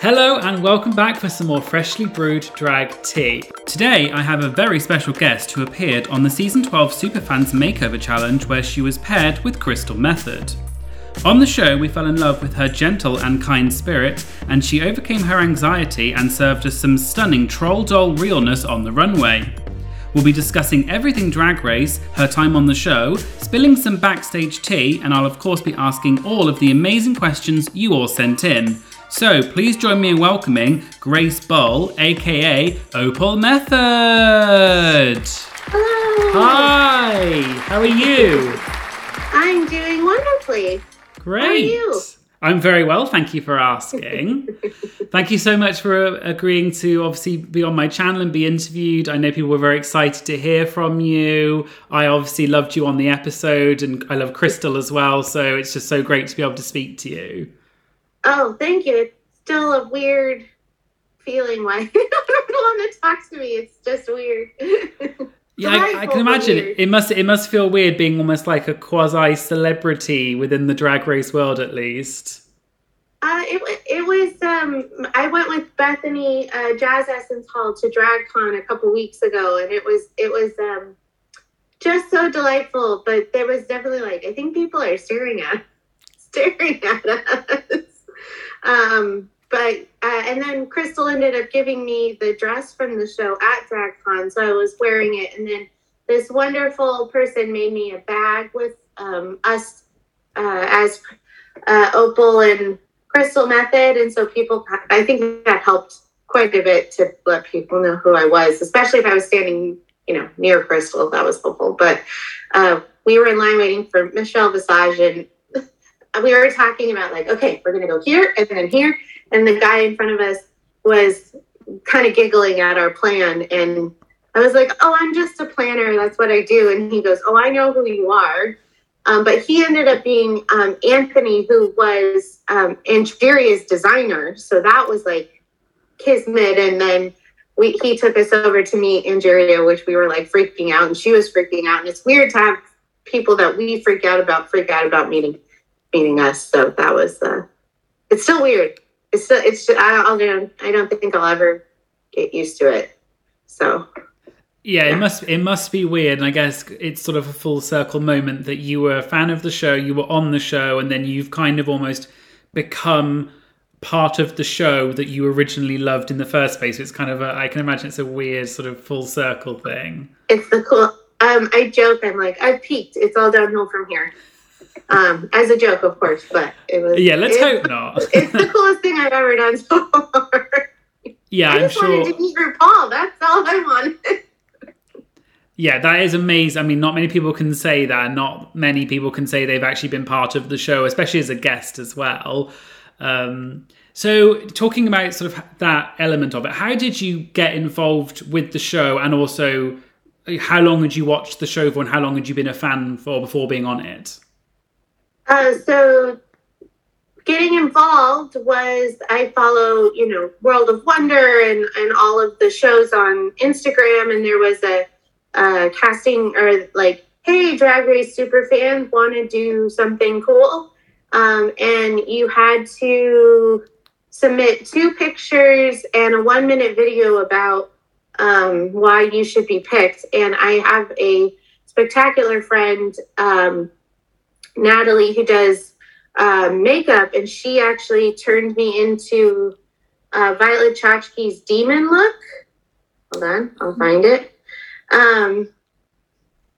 Hello and welcome back for some more freshly brewed drag tea. Today I have a very special guest who appeared on the season 12 Superfans Makeover Challenge where she was paired with Crystal Methyd. On the show, we fell in love with her gentle and kind spirit, and she overcame her anxiety and served us some stunning troll doll realness on the runway. We'll be discussing everything Drag Race, her time on the show, spilling some backstage tea, and I'll of course be asking all of the amazing questions you all sent in. So please join me in welcoming Grace Boll, aka Opal Methyd. Hello. Hi, how are you? I'm doing wonderfully. Great. How are you? I'm very well, thank you for asking. thank you so much for uh, agreeing to obviously be on my channel and be interviewed. I know people were very excited to hear from you. I obviously loved you on the episode and I love Crystal as well, so it's just so great to be able to speak to you. Oh, thank you. It's still a weird feeling why you don't want to talk to me. It's just weird. Yeah, I, I, can imagine it. It must it must feel weird being almost like a quasi celebrity within the drag race world, at least. Uh, it it was. Um, I went with Bethany uh, Jaida Essence Hall to DragCon a couple weeks ago, and it was it was um, just so delightful. But there was definitely like I think people are staring at staring at us. Um, but uh, and then Crystal ended up giving me the dress from the show at DragCon, so I was wearing it. And then this wonderful person made me a bag with um, us uh, as uh, Opal and Crystal Methyd, and so people, I think that helped quite a bit to let people know who I was, especially if I was standing, you know, near Crystal. That was helpful. But uh, we were in line waiting for Michelle Visage, and we were talking about like, okay, we're gonna go here and then here, and the guy in front of us was kind of giggling at our plan, and I was like, oh, I'm just a planner. That's what I do. And he goes, oh, I know who you are. Um, but he ended up being um, Anthony, who was um, designer. So that was like kismet. And then we, he took us over to meet Angeria, which we were like freaking out, and she was freaking out. And it's weird to have people that we freak out about freak out about meeting meeting us. So that was uh, it's still weird. It's still it's just, I don't I don't think I'll ever get used to it. So yeah, it must it must be weird, and I guess it's sort of a full circle moment that you were a fan of the show, you were on the show, and then you've kind of almost become part of the show that you originally loved in the first place. It's kind of a, I can imagine it's a weird sort of full circle thing. It's the cool. Um, I joke. I'm like, I've peaked. It's all downhill from here. Um, as a joke, of course, but it was. Yeah, let's hope not. it's the coolest thing I've ever done so far. Yeah, I am sure. wanted to meet RuPaul. That's all I wanted. Yeah, that is amazing. I mean, not many people can say that. Not many people can say they've actually been part of the show, especially as a guest as well. Um, so, talking about sort of that element of it, how did you get involved with the show, and also how long had you watched the show for, and how long had you been a fan for before being on it? Uh, so, getting involved was I follow, you know, World of Wonder and and all of the shows on Instagram, and there was a uh, casting or like, hey, Drag Race super fans want to do something cool. Um, and you had to submit two pictures and a one minute video about um, why you should be picked. And I have a spectacular friend, um, Natalie, who does uh, makeup, and she actually turned me into uh, Violet Chachki's demon look. Hold on, I'll find it. Um,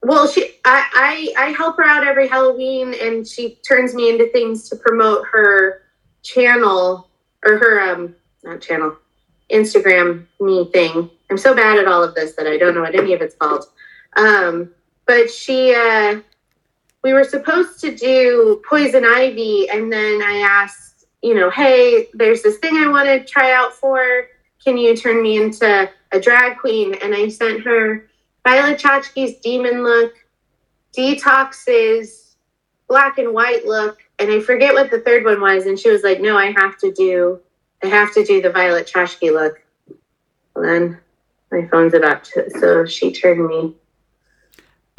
well, she, I, I, I help her out every Halloween, and she turns me into things to promote her channel or her um, not channel, Instagram me thing. I'm so bad at all of this that I don't know what any of it's called. Um, but she, uh, we were supposed to do poison ivy, and then I asked, you know, hey, there's this thing I want to try out for. Can you turn me into a drag queen? And I sent her Violet Chachki's demon look, Detox's black and white look, and I forget what the third one was. And she was like, "No, I have to do, I have to do the Violet Chachki look." And then my phone's about to, so she turned me.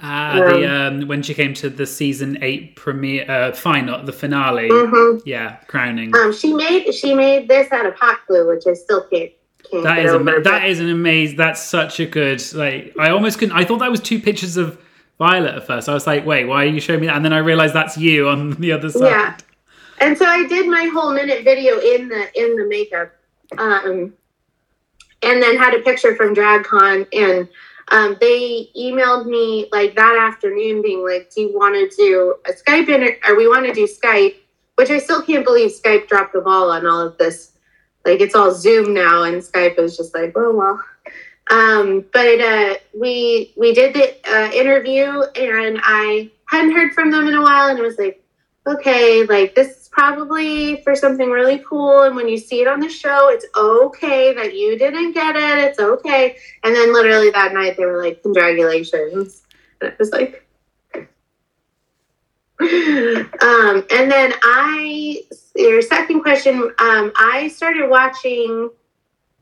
Ah, the um, when she came to the season eight premiere uh, final, the finale. Mhm. Yeah, crowning. Um, she made she made this out of hot glue, which I still can't. can't That is ama- that is an amazing. That's such a good. Like I almost couldn't. I thought that was two pictures of Violet at first. I was like, wait, why are you showing me that? And then I realized that's you on the other side. Yeah. And so I did my whole minute video in the in the makeup, um, and then had a picture from DragCon, and um, they emailed me like that afternoon, being like, "Do you want to do a Skype inter- or we want to do Skype?" Which I still can't believe Skype dropped the ball on all of this. Like it's all Zoom now, and Skype is just like, oh well. Um, but uh, we we did the uh, interview, and I hadn't heard from them in a while, and it was like okay, like this is probably for something really cool. And when you see it on the show, it's okay that you didn't get it. It's okay. And then literally that night, they were like, congratulations. And it was like, um, and then I, your second question, um, I started watching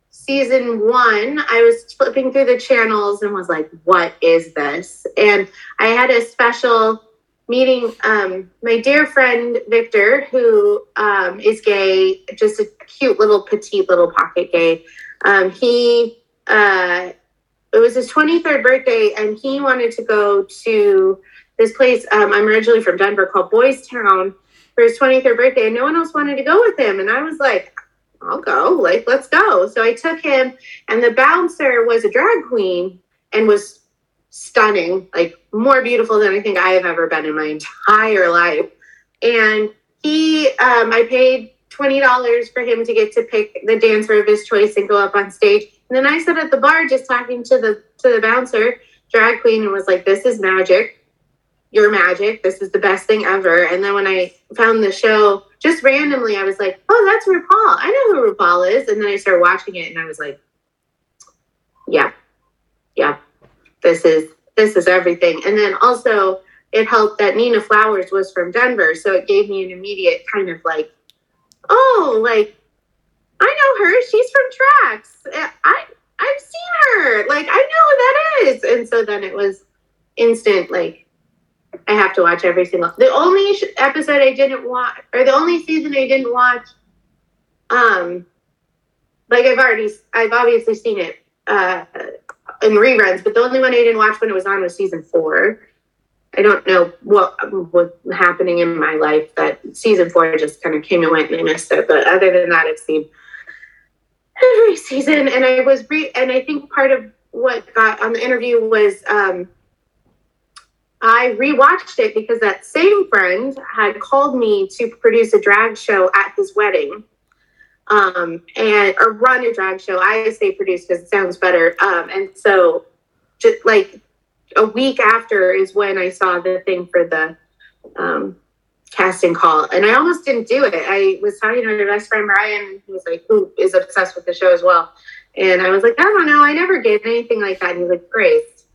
season one. I was flipping through the channels and was like, what is this? And I had a special meeting um, my dear friend Victor, who um, is gay, just a cute little petite little pocket gay. Um, he uh, it was his 23rd birthday, and he wanted to go to this place. Um, I'm originally from Denver called Boys Town for his 23rd birthday, and no one else wanted to go with him. And I was like, I'll go, like, let's go. So I took him, and the bouncer was a drag queen and was stunning, like more beautiful than I think I have ever been in my entire life. And he, um, I paid twenty dollars for him to get to pick the dancer of his choice and go up on stage. And then I sat at the bar just talking to the to the bouncer, drag queen, and was like, "This is magic. You're magic. This is the best thing ever." And then when I found the show, just randomly, I was like, "Oh, that's RuPaul. I know who RuPaul is." And then I started watching it, and I was like, "Yeah, yeah, this is this is everything." And then also, it helped that Nina Flowers was from Denver, so it gave me an immediate kind of like, "Oh, like I know her. She's from Tracks. I I've seen her. Like I know who that is." And so then it was instant like I have to watch every single. The only episode I didn't watch, or the only season I didn't watch, um, like I've already, I've obviously seen it uh, in reruns, but the only one I didn't watch when it was on was season four. I don't know what was happening in my life that season four just kind of came and went and I missed it. But other than that, I've seen every season, and I was re- and I think part of what got on the interview was um, I rewatched it because that same friend had called me to produce a drag show at his wedding, um, and or run a drag show. I say produce because it sounds better. Um, and so, just like a week after is when I saw the thing for the um, casting call, and I almost didn't do it. I was talking to my best friend Brian, who was like, who is obsessed with the show as well, and I was like, I don't know, I never did anything like that. And he's like, Grace,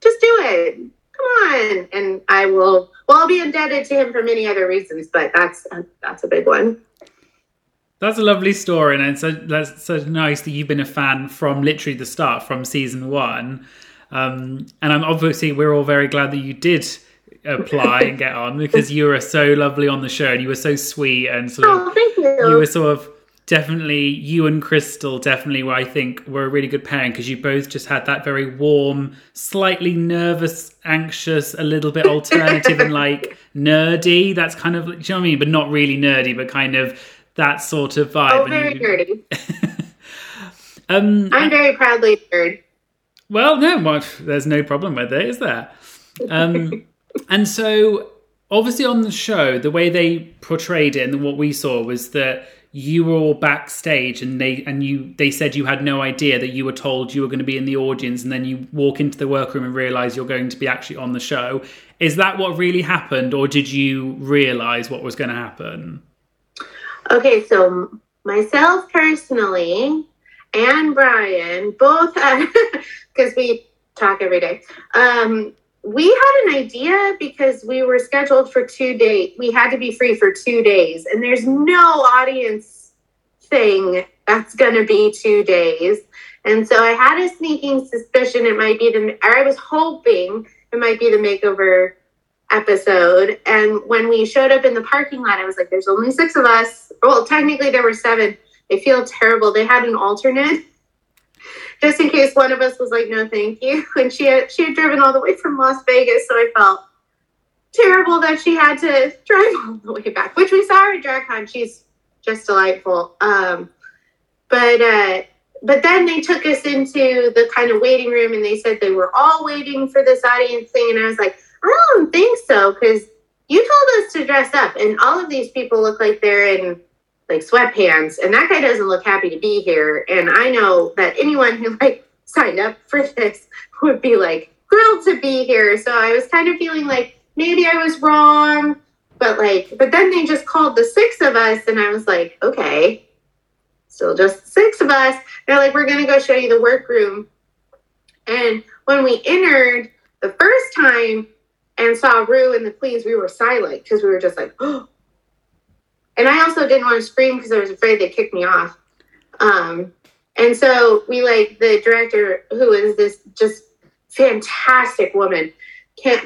just do it come on and i will well i'll be indebted to him for many other reasons but that's that's a big one That's a lovely story, and it's so that's so nice that you've been a fan from literally the start, from season one. Um, and I'm obviously we're all very glad that you did apply and get on because you were so lovely on the show, and you were so sweet and sort of oh thank you, you were sort of definitely you and Crystal definitely were I think were a really good pairing because you both just had that very warm, slightly nervous, anxious, a little bit alternative and like nerdy. That's kind of do you know what I mean, but not really nerdy, but kind of that sort of vibe. oh very you- nerdy um, i'm very proudly nerd well, no, well, there's no problem with it, is there? Um, and so, obviously, on the show, the way they portrayed it and what we saw was that you were all backstage, and they and you they said you had no idea that you were told you were going to be in the audience, and then you walk into the workroom and realize you're going to be actually on the show. Is that what really happened, or did you realize what was going to happen? Okay so myself personally and brian both because we talk every day. Um we had an idea because we were scheduled for two days we had to be free for two days and there's no audience thing that's going to be two days. And so i had a sneaking suspicion it might be the or i was hoping it might be the makeover episode. And when we showed up in the parking lot, I was like, there's only six of us. Well, technically there were seven. I feel terrible. They had an alternate just in case one of us was like, no, thank you. And she had she had driven all the way from Las Vegas, so I felt terrible that she had to drive all the way back. Which we saw her at DragCon. She's just delightful. Um, but uh, but then they took us into the kind of waiting room, and they said they were all waiting for this audience thing, and I was like, I don't think so, because you told us to dress up, and all of these people look like they're in like sweatpants and that guy doesn't look happy to be here and i know that anyone who like signed up for this would be like thrilled to be here so i was kind of feeling like maybe i was wrong but like but then they just called the six of us and i was like okay still just six of us. They're like we're gonna go show you the workroom. And when we entered the first time and saw Ru and the Queens, we were silent because we were just like, oh, and I also didn't want to scream because I was afraid they'd kick me off. Um, and so we like the director, who is this just fantastic woman,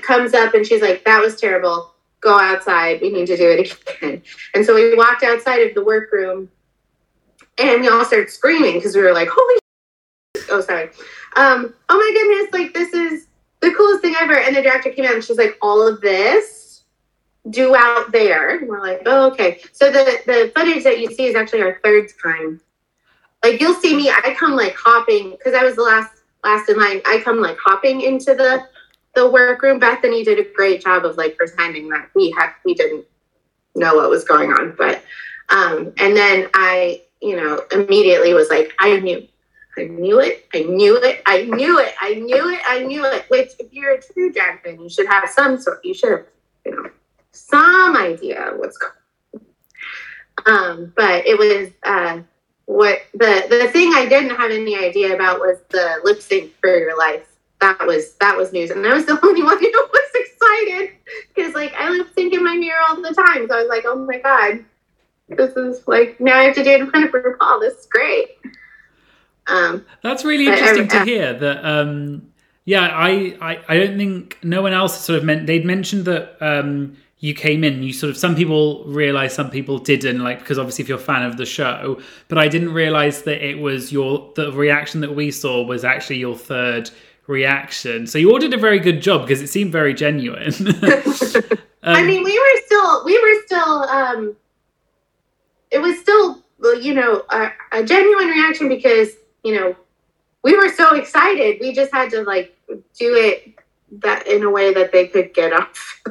comes up and she's like, "That was terrible. Go outside. We need to do it again." And so we walked outside of the workroom, and we all started screaming because we were like, "Holy!" Oh, sorry. Um, oh my goodness! Like this is the coolest thing ever. And the director came out and she's like, "All of this." do out there. And we're like, oh, okay. So the, the footage that you see is actually our third time. Like you'll see me, I come like hopping because I was the last last in line. I come like hopping into the the workroom. Bethany did a great job of like pretending that we had we didn't know what was going on. But um and then I, you know, immediately was like, I knew I knew it. I knew it. I knew it. I knew it. I knew it. Which, if you're a true drag you should have some sort. You should have, you know, some idea what's going um, but it was uh, what the the thing I didn't have any idea about was the lip sync for your life. That was that was news, and I was the only one who was excited because like I lip sync in my mirror all the time. So I was like, oh my god, this is like now I have to do it in front of RuPaul. This is great. Um, That's really interesting to hear. That um, yeah, I, I I don't think no one else sort of meant they'd mentioned that um, you came in you sort of some people realized some people didn't like because obviously if you're a fan of the show but i didn't realize that it was your the reaction that we saw was actually your third reaction so you all did a very good job because it seemed very genuine um, i mean we were still we were still um it was still you know a, a genuine reaction because you know we were so excited we just had to like do it that in a way that they could get off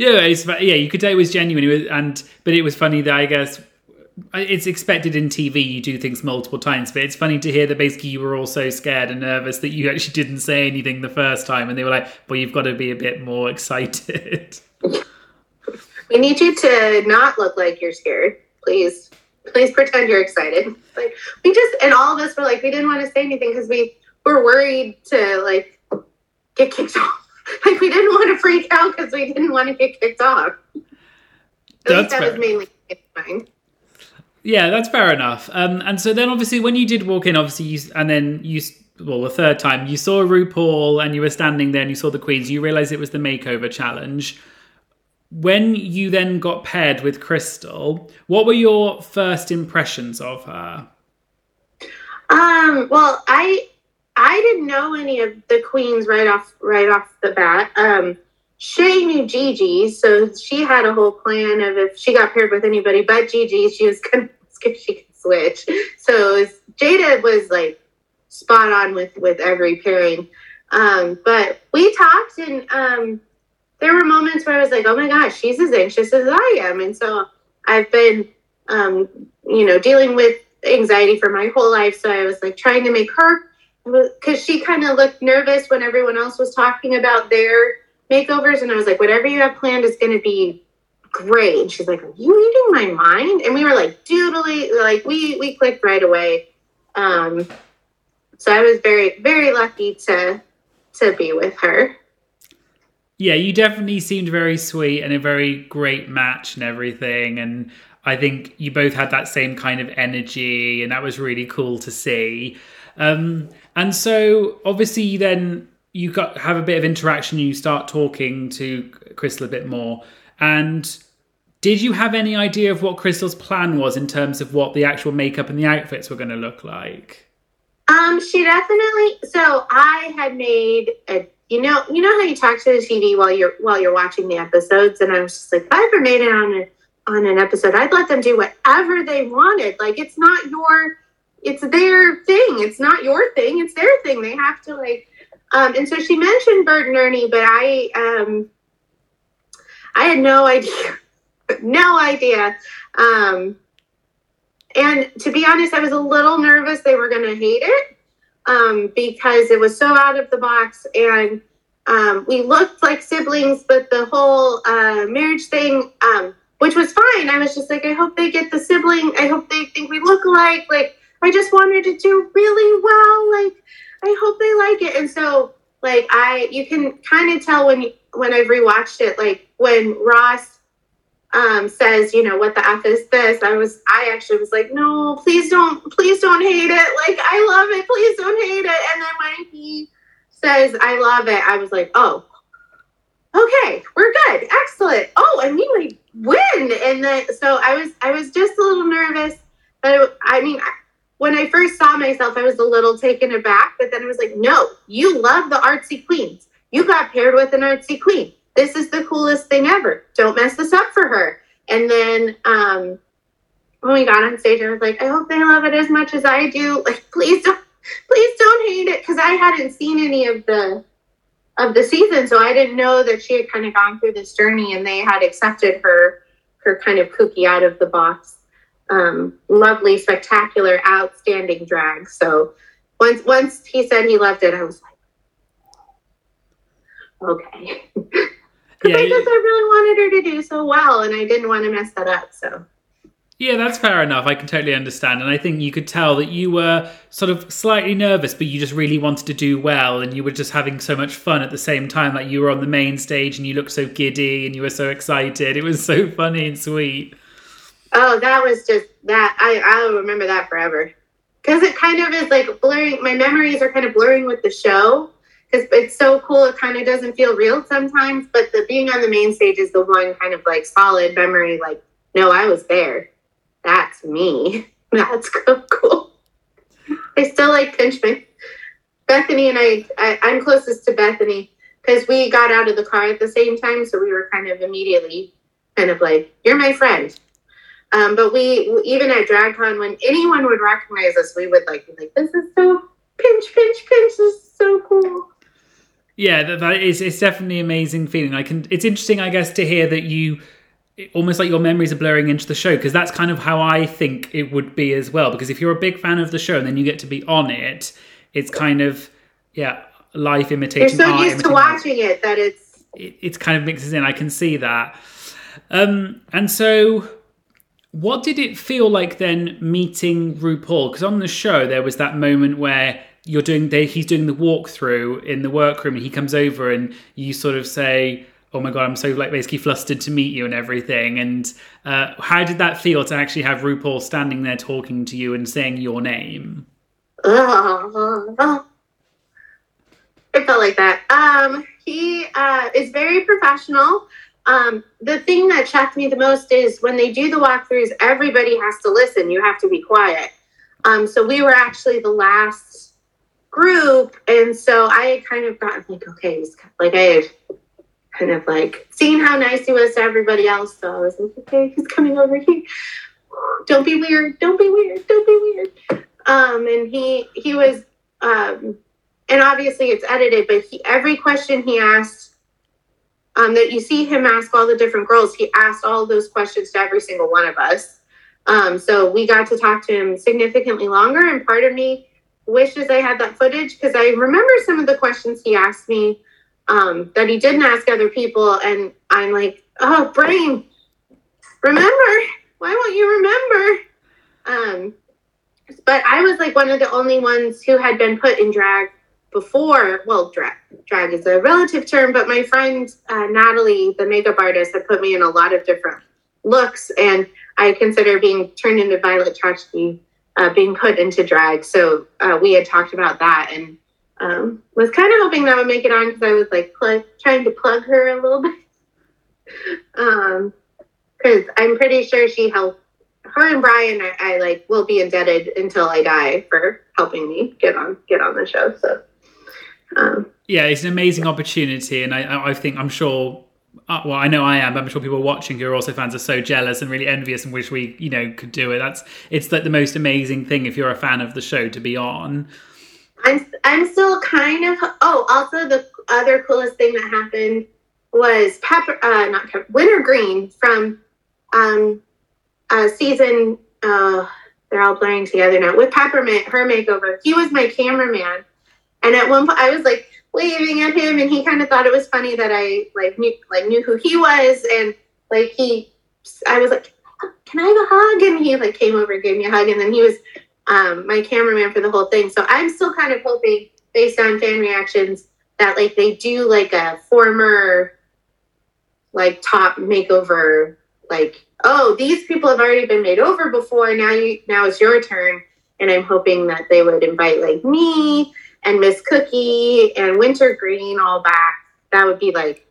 yeah, it's yeah. You could say it was genuine, it was, and but it was funny that I guess it's expected in TV you do things multiple times, but it's funny to hear that basically you were all so scared and nervous that you actually didn't say anything the first time, and they were like, "Well, you've got to be a bit more excited." We need you to not look like you're scared, please. Please pretend you're excited. Like we just and all of us were like we didn't want to say anything because we were worried to like get kicked off. like we didn't want to freak out because we didn't want to get kicked off. At that's that fair. was mainly fine. Yeah, that's fair enough. Um, and so then, obviously, when you did walk in, obviously, you and then you well, the third time you saw RuPaul and you were standing there and you saw the queens. You realized it was the makeover challenge. When you then got paired with Crystal, what were your first impressions of her? Um, well, I I didn't know any of the queens right off right off the bat. Um, Shea knew Gigi, so she had a whole plan of if she got paired with anybody but Gigi, she was gonna if she could switch. So was, Jaida was like spot on with with every pairing. Um, but we talked, and um, there were moments where I was like, "Oh my gosh, she's as anxious as I am," and so I've been, um, you know, dealing with anxiety for my whole life. So I was like trying to make her because she kind of looked nervous when everyone else was talking about their makeovers. And i was like whatever you have planned is going to be great. And she's like are you reading my mind? And we were like doodly like we we clicked right away. Um so i was very very lucky to to be with her yeah you definitely seemed very sweet and a very great match and everything and i think you both had that same kind of energy and that was really cool to see um and so obviously then you got have a bit of interaction. You start talking to Crystal a bit more, and did you have any idea of what Crystal's plan was in terms of what the actual makeup and the outfits were going to look like? Um, she definitely. So I had made a. You know, you know how you talk to the TV while you're while you're watching the episodes, and I was just like, if I ever made it on a on an episode, I'd let them do whatever they wanted. Like it's not your, it's their thing. It's not your thing. It's their thing. They have to like. Um, and so she mentioned Bert and Ernie, but I um, I had no idea, no idea. Um, and to be honest, I was a little nervous they were going to hate it um, because it was so out of the box and um, we looked like siblings, but the whole uh, marriage thing, um, which was fine. I was just like, I hope they get the sibling. I hope they think we look alike. Like, I just wanted to do really well. Like, I hope they like it. And so, like, I, you can kind of tell when, when I've rewatched it, like when Ross um, says, you know, what the F is this? I was, I actually was like, no, please don't, please don't hate it. Like, I love it. Please don't hate it. And then when he says, I love it, I was like, oh, okay, we're good. Excellent. Oh, and we win. And then, so I was, I was just a little nervous. But I mean, when I first saw myself, I was a little taken aback, but then I was like, no, you love the artsy queens. You got paired with an artsy queen this is the coolest thing ever. Don't mess this up for her. And then um, when we got on stage, I was like, I hope they love it as much as I do. Like, please don't, please don't hate it, because I hadn't seen any of the of the season, so I didn't know that she had kind of gone through this journey, and they had accepted her her kind of kooky out of the box, um, lovely, spectacular, outstanding drag. So once once he said he loved it, I was like, okay. yeah, because I just really wanted her to do so well, and I didn't want to mess that up. So. Yeah, that's fair enough. I can totally understand. And I think you could tell that you were sort of slightly nervous, but you just really wanted to do well. And you were just having so much fun at the same time. Like you were on the main stage and you looked so giddy and you were so excited. It was so funny and sweet. Oh, that was just that. I, I'll remember that forever. Because it kind of is like blurring. My memories are kind of blurring with the show because it's so cool. It kind of doesn't feel real sometimes, but the being on the main stage is the one kind of like solid memory. Like, no, I was there. That's me. That's cool. I still like pinch me. Bethany and I, I I'm closest to Bethany because we got out of the car at the same time, so we were kind of immediately kind of like, "You're my friend." Um, but we even at DragCon, when anyone would recognize us, we would like be like, "This is so pinch, pinch, pinch. This is so cool." Yeah, that, that is it's definitely an amazing feeling. I can. It's interesting, I guess, to hear that you almost like your memories are blurring into the show because that's kind of how I think it would be as well. Because if you're a big fan of the show and then you get to be on it, it's kind of yeah, life imitating. You're so used to watching it that it's it, it's kind of mixes in. I can see that. Um, and so, what did it feel like then meeting RuPaul? Because on the show there was that moment where you're doing he's doing the walkthrough in the workroom and he comes over and you sort of say oh my god i'm so like basically flustered to meet you and everything. And uh, how did that feel to actually have rupaul standing there talking to you and saying your name? It felt like that. Um, he uh, is very professional. Um, the thing that shocked me the most is when they do the walkthroughs everybody has to listen. You have to be quiet. Um, so we were actually the last group. And so I had kind of got like, okay, he's like I had kind of like seeing how nice he was to everybody else. So I was like, okay, he's coming over here. Don't be weird. Don't be weird. Don't be weird. Um, and he he was um, and obviously it's edited, but he every question he asked um, that you see him ask all the different girls, he asked all those questions to every single one of us. Um, so we got to talk to him significantly longer, and part of me wishes I had that footage because I remember some of the questions he asked me um, that he didn't ask other people, and I'm like, oh, brain, remember? Why won't you remember? Um, but I was like one of the only ones who had been put in drag before. Well, drag drag is a relative term, but my friend uh, Natalie, the makeup artist, had put me in a lot of different looks, and I consider being turned into Violet Chachki uh, being put into drag. So uh, we had talked about that, and Um, was kind of hoping that would make it on because I was like trying to plug her a little bit. um, because I'm pretty sure she helped her and Brian. I, I like will be indebted until I die for helping me get on get on the show. So, um, yeah, it's an amazing opportunity, and I I think I'm sure uh, well, I know I am, but I'm sure people watching who are also fans are so jealous and really envious and wish we, you know, could do it. That's it's like the most amazing thing if you're a fan of the show to be on. I'm I'm still kind of oh also the other coolest thing that happened was Pepper uh not Pepper Wintergreen from um uh season uh they're all blurring together now with Peppermint her makeover. He was my cameraman, and at one point I was like waving at him, and he kind of thought it was funny that I like knew like knew who he was, and like he, I was like, "Can I have a hug?" And he like came over, and gave me a hug, and then he was um, my cameraman for the whole thing. So I'm still kind of hoping, based on fan reactions, that like they do like a former like top makeover, like oh these people have already been made over before, now you now it's your turn, and I'm hoping that they would invite like me and Miss Cookie and Wintergreen all back. That would be like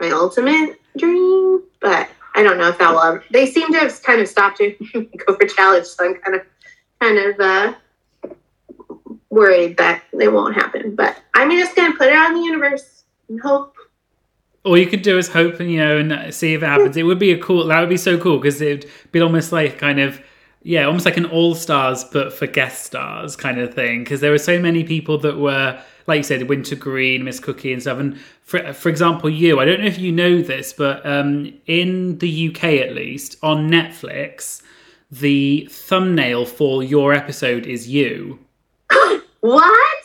my ultimate dream, but I don't know if that will. Ever. They seem to have kind of stopped doing go for challenge, so I'm kind of kind of uh, worried that it won't happen. But I'm just gonna put it on the universe and hope. All you could do is hope and you know and see if it happens. It would be a cool. That would be so cool because it'd be almost like kind of yeah, almost like an all stars, but for guest stars kind of thing. Because there were so many people that were, like you said, Wintergreen, Miss Cookie, and stuff. And for, for example, you, I don't know if you know this, but um, in the UK at least, on Netflix, the thumbnail for your episode is you. what?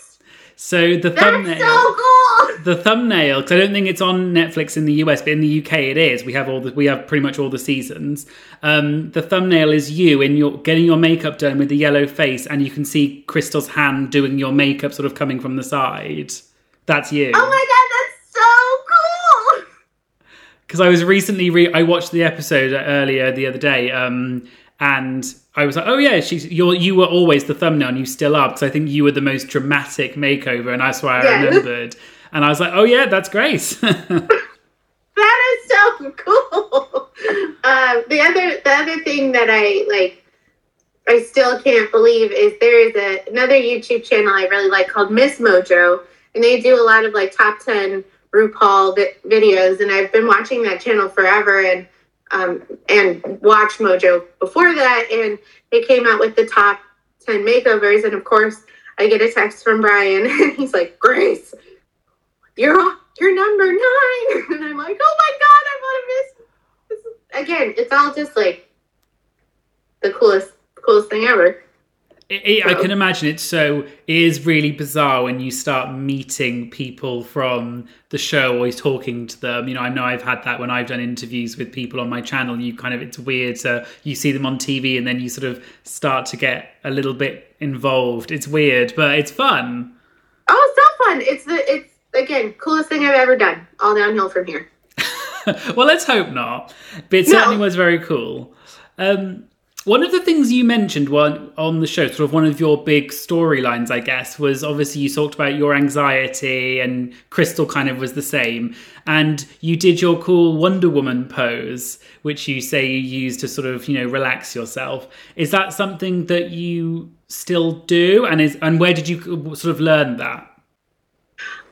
So the That's thumbnail. so cool. the thumbnail because I don't think it's on Netflix in the US, but in the UK it is. We have all the we have pretty much all the seasons. Um, the thumbnail is you in your getting your makeup done with the yellow face, and you can see Crystal's hand doing your makeup, sort of coming from the side. That's you. Oh my god, that's so cool. Because I was recently re- I watched the episode earlier the other day, um, and I was like, oh yeah, she's you're you were always the thumbnail, and you still are because I think you were the most dramatic makeover, and that's why I Yeah. remembered. And I was like, oh yeah, that's Grace. That is so cool. Uh, the other the other thing that I like I still can't believe is there is a, another YouTube channel I really like called MsMojo, and they do a lot of like top ten RuPaul vi- videos, and I've been watching that channel forever, and um, and WatchMojo before that, and they came out with the top ten makeovers, and of course I get a text from Brian, and he's like, Grace, you're you're number nine, and I'm like, oh my god, I want to miss. Again, it's all just like the coolest coolest thing ever. It, it, I can imagine it. So it is really bizarre when you start meeting people from the show or talking to them. You know, I know I've had that when I've done interviews with people on my channel. You kind of it's weird. So you see them on TV and then you sort of start to get a little bit involved. It's weird, but it's fun. Oh, it's so fun! It's the it's again coolest thing I've ever done. All downhill from here. well, let's hope not. But it No. certainly was very cool. Um, one of the things you mentioned one on the show, sort of one of your big storylines, I guess, was obviously you talked about your anxiety, and Crystal kind of was the same. And you did your cool Wonder Woman pose, which you say you use to sort of you know relax yourself. Is that something that you still do? And is and where did you sort of learn that?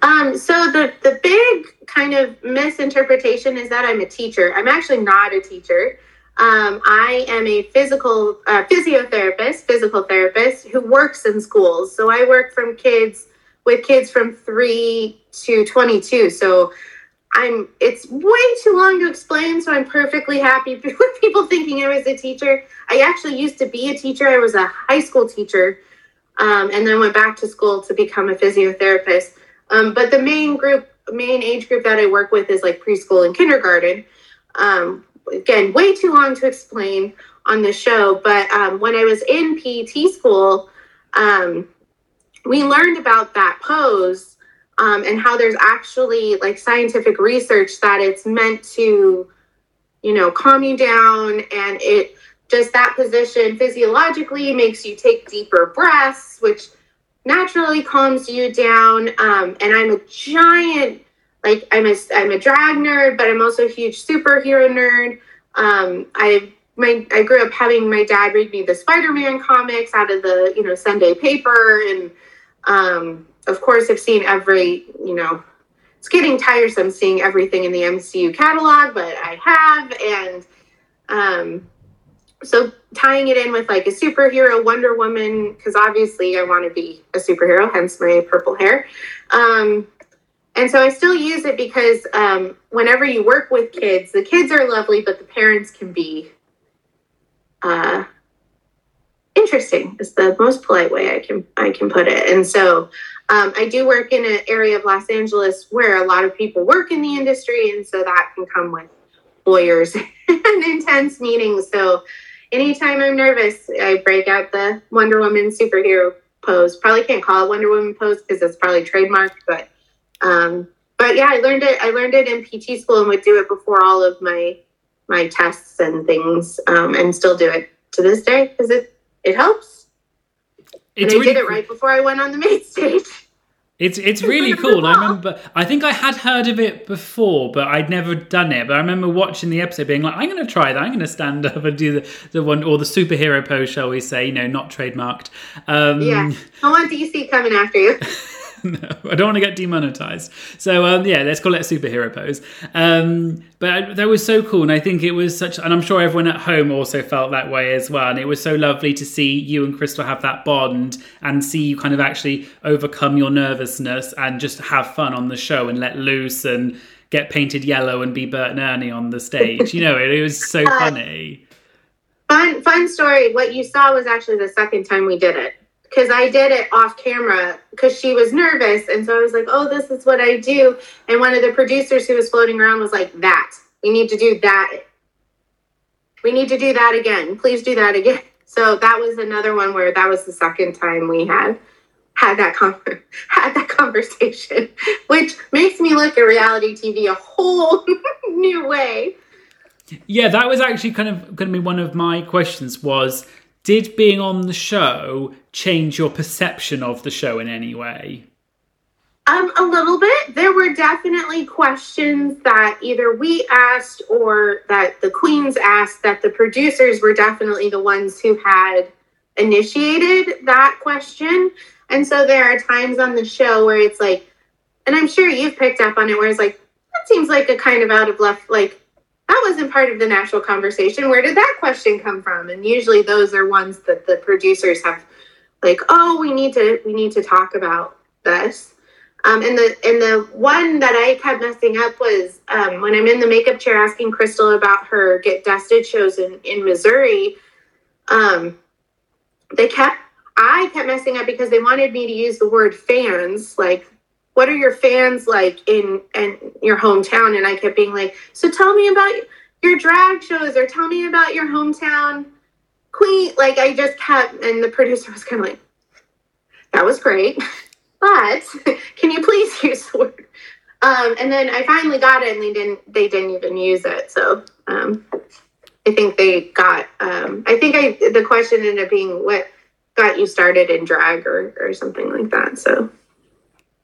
Um, so the the big kind of misinterpretation is that I'm a teacher. I'm actually not a teacher. Um, I am a physical uh, physiotherapist, physical therapist who works in schools. So I work from kids with kids from three to 22. So I'm it's way too long to explain. So I'm perfectly happy with people thinking I was a teacher. I actually used to be a teacher. I was a high school teacher, um, and then went back to school to become a physiotherapist. Um, but the main group, main age group that I work with is like preschool and kindergarten. Um, again, way too long to explain on the show. But um, when I was in PT school, um, we learned about that pose um, and how there's actually like scientific research that it's meant to, you know, calm you down and it just that position physiologically makes you take deeper breaths, which naturally calms you down. Um, and I'm a giant, like I'm a I'm a drag nerd, but I'm also a huge superhero nerd. Um, I my I grew up having my dad read me the Spider-Man comics out of the you know Sunday paper, and um, of course I've seen every you know it's getting tiresome seeing everything in the MCU catalog, but I have and um, so tying it in with like a superhero Wonder Woman because obviously I want to be a superhero, hence my purple hair. Um, and so I still use it because um, whenever you work with kids, the kids are lovely, but the parents can be uh, interesting. Is the most polite way I can I can put it. And so um, I do work in an area of Los Angeles where a lot of people work in the industry, and so that can come with lawyers and intense meetings. So anytime I'm nervous, I break out the Wonder Woman superhero pose. Probably can't call it Wonder Woman pose because it's probably trademarked, but um, but yeah, I learned it. I learned it in PT school and would do it before all of my my tests and things, um, and still do it to this day because it it helps. It's and I really did it right before I went on the main stage. It's it's really cool. I remember. I think I had heard of it before, but I'd never done it. But I remember watching the episode, being like, "I'm going to try that. I'm going to stand up and do the the one or the superhero pose, shall we say? You know, not trademarked." Um, yeah, I want DC coming after you. no, I don't want to get demonetized. So um, yeah, let's call it a superhero pose. Um, but that was so cool, and I think it was such. And I'm sure everyone at home also felt that way as well. And it was so lovely to see you and Crystal have that bond, and see you kind of actually overcome your nervousness and just have fun on the show and let loose and get painted yellow and be Bert and Ernie on the stage. You know, it, it was so uh, funny. Fun, fun story. What you saw was actually the second time we did it because I did it off camera because she was nervous. And so I was like, oh, this is what I do. And one of the producers who was floating around was like, that. We need to do that. We need to do that again. Please do that again. So that was another one where that was the second time we had had that con- had that conversation, which makes me look at reality TV a whole new way. Yeah, that was actually kind of going to be one of my questions was did being on the show change your perception of the show in any way? Um, a little bit. There were definitely questions that either we asked or that the queens asked that the producers were definitely the ones who had initiated that question. And so there are times on the show where it's like, and I'm sure you've picked up on it, where it's like, that seems like a kind of out of left, like that wasn't part of the national conversation. Where did that question come from? And usually those are ones that the producers have like, oh, we need to we need to talk about this. Um, and the and the one that I kept messing up was um, when I'm in the makeup chair asking Crystal about her get dusted shows in in Missouri. Um, they kept I kept messing up because they wanted me to use the word fans, like what are your fans like in in your hometown? And I kept being like, so tell me about your drag shows or tell me about your hometown queen. Like I just kept, and the producer was kind of like, that was great, but can you please use the word? Um, and then I finally got it, and they didn't. They didn't even use it. So um, I think they got. Um, I think I the question ended up being what got you started in drag or or something like that. So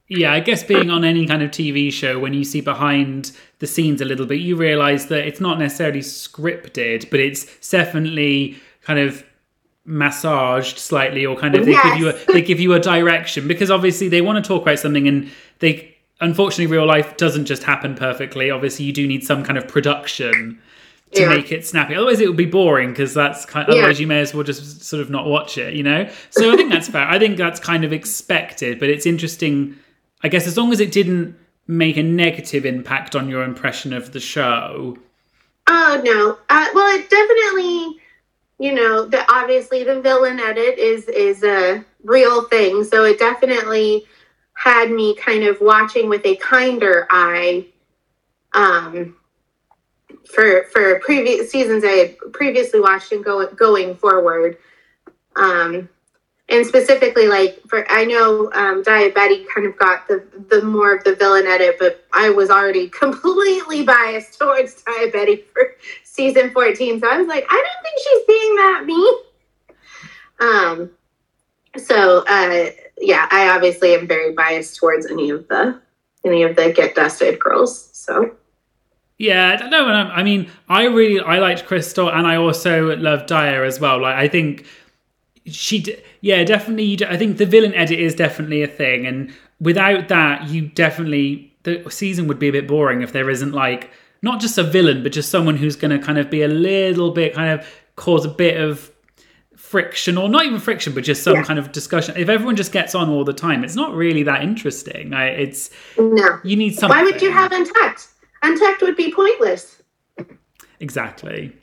yeah, I guess being on any kind of TV show, when you see behind the scenes a little bit, you realize that it's not necessarily scripted, but it's definitely kind of massaged slightly or kind of they yes. give you a, they give you a direction because obviously they want to talk about something and they unfortunately real life doesn't just happen perfectly obviously you do need some kind of production to yeah. make it snappy otherwise it would be boring because that's kind of, yeah. otherwise you may as well just sort of not watch it you know so i think that's fair i think that's kind of expected but it's interesting I guess as long as it didn't make a negative impact on your impression of the show. Oh no. Uh, well, it definitely, you know, the obviously the villain edit is is a real thing, so it definitely had me kind of watching with a kinder eye. Um, for for previous seasons I had previously watched and go, going forward. Um, and specifically like for i know um, Daya Betty kind of got the the more of the villain edit but i was already completely biased towards Daya Betty for season 14 so i was like i don't think she's being that mean um so uh, yeah, I obviously am very biased towards any of the any of the get dusted girls. So yeah, know. I mean, I really I liked Crystal, and I also love Daya as well. Like, I think she, yeah, definitely. I think the villain edit is definitely a thing, and without that, you definitely the season would be a bit boring if there isn't like not just a villain, but just someone who's going to kind of be a little bit kind of cause a bit of friction or not even friction but just some yeah. kind of discussion. If everyone just gets on all the time it's not really that interesting. It's no. you need something why would you have untucked untucked would be pointless. Exactly.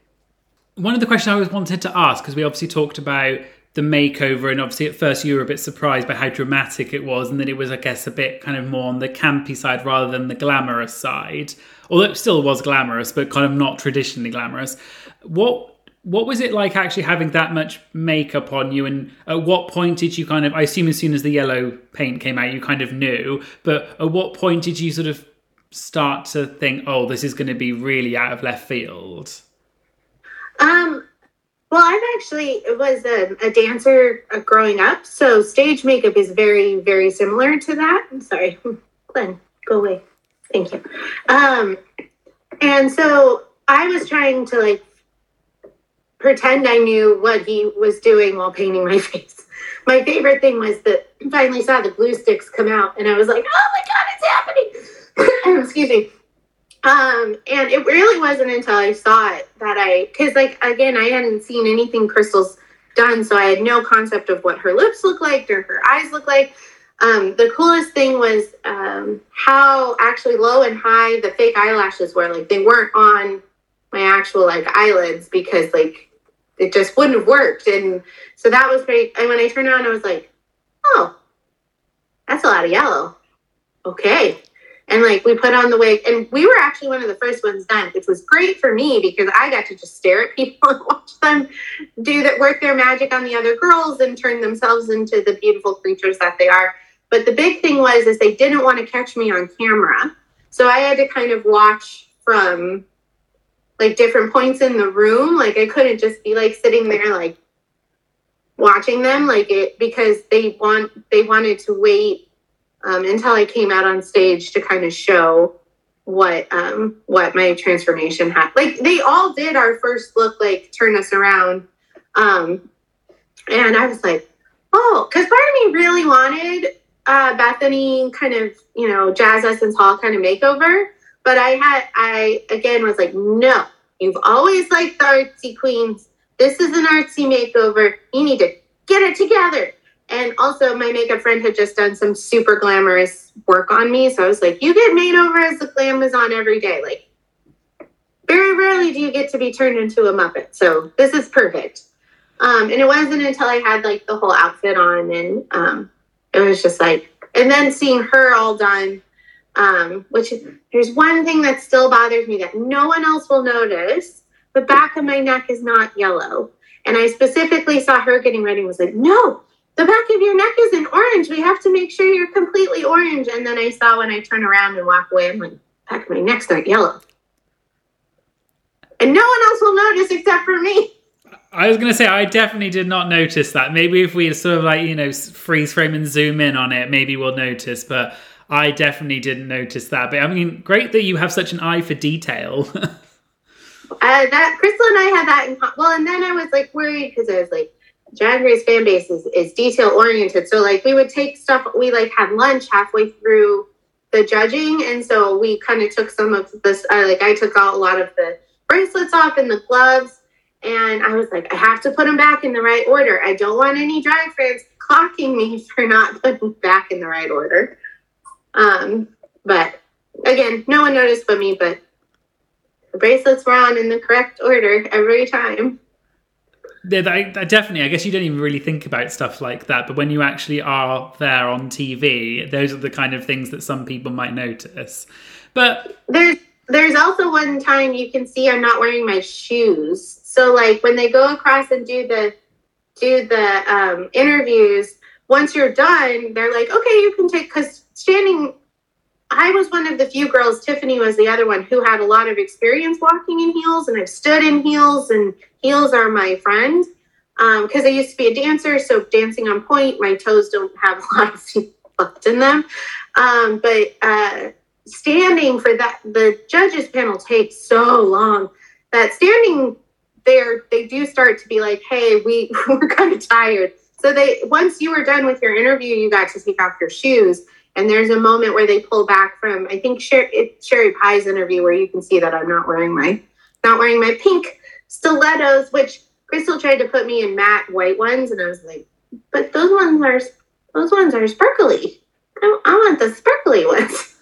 One of the questions i always wanted to ask because we obviously talked about the makeover and obviously at first you were a bit surprised by how dramatic it was and then it was i guess a bit kind of more on the campy side rather than the glamorous side. Although it still was glamorous but kind of not traditionally glamorous. What what was it like actually having that much makeup on you and at what point did you kind of i assume as soon as the yellow paint came out you kind of knew but at what point did you sort of start to think oh this is going to be really out of left field um well i've actually was a, a dancer uh, growing up so stage makeup is very very similar to that i'm sorry glenn go away thank you um and so i was trying to like pretend I knew what he was doing while painting my face. My favorite thing was that I finally saw the glue sticks come out, and I was like, "Oh my god, it's happening!" Excuse me. Um, and it really wasn't until I saw it that I, because like again, I hadn't seen anything Crystal's done, so I had no concept of what her lips look like or her eyes look like. Um, the coolest thing was um, how actually low and high the fake eyelashes were. Like they weren't on my actual like eyelids because like it just wouldn't have worked. And so that was great. And when I turned around, I was like, oh, that's a lot of yellow. Okay. And like we put on the wig, and we were actually one of the first ones done, which was great for me because I got to just stare at people and watch them do that, work their magic on the other girls and turn themselves into the beautiful creatures that they are. But the big thing was is they didn't want to catch me on camera. So I had to kind of watch from like different points in the room. Like I couldn't just be like sitting there like watching them like it because they want they wanted to wait um, until I came out on stage to kind of show what um what my transformation had like they all did our first look like turn us around um and i was like oh because part of me really wanted uh bethany kind of you know Jaida Essence Hall kind of makeover but I had, I again was like, no, you've always liked the artsy queens. This is an artsy makeover. You need to get it together. And also, my makeup friend had just done some super glamorous work on me. So I was like, you get made over as the glamazon every day. Like, very rarely do you get to be turned into a Muppet. So this is perfect. Um, and it wasn't until I had like the whole outfit on and um, it was just like, and then seeing her all done um, which is, there's one thing that still bothers me that no one else will notice. The back of my neck is not yellow. And I specifically saw her getting ready and was like, no, the back of your neck isn't orange. We have to make sure you're completely orange. And then I saw when I turn around and walk away, I'm like, back of my neck's not yellow. And no one else will notice except for me. I was going to say, I definitely did not notice that. Maybe if we sort of like, you know, freeze frame and zoom in on it, maybe we'll notice. But I definitely didn't notice that. But I mean, great that you have such an eye for detail. uh, that Crystal and I had that in well, and then I was like worried because I was like, Drag Race fan base is, is detail oriented. So like we would take stuff. We like had lunch halfway through the judging, and so we kind of took some of this. Uh, like I took out a lot of the bracelets off and the gloves, and I was like, I have to put them back in the right order. I don't want any drag fans clocking me for not putting back in the right order. Um, but again, no one noticed but me, but the bracelets were on in the correct order every time. Yeah, that, that definitely. I guess you don't even really think about stuff like that, but when you actually are there on TV, those are the kind of things that some people might notice. But there's there's also one time you can see I'm not wearing my shoes. So like when they go across and do the do the um, interviews, once you're done, they're like, okay, you can take because standing I was one of the few girls, Tiffany was the other one, who had a lot of experience walking in heels, and I've stood in heels, and heels are my friend. because um, I used to be a dancer, so dancing on point, my toes don't have a lot of left in them. Um, but uh, standing for that, the judges panel takes so long that standing there, they do start to be like, "Hey, we we're kind of tired." So they once you were done with your interview, you got to take off your shoes. And there's a moment where they pull back from I think Sher- it's Sherry Pie's interview where you can see that I'm not wearing my not wearing my pink stilettos, which Crystal tried to put me in matte white ones, and I was like, but those ones are those ones are sparkly. I, I want the sparkly ones.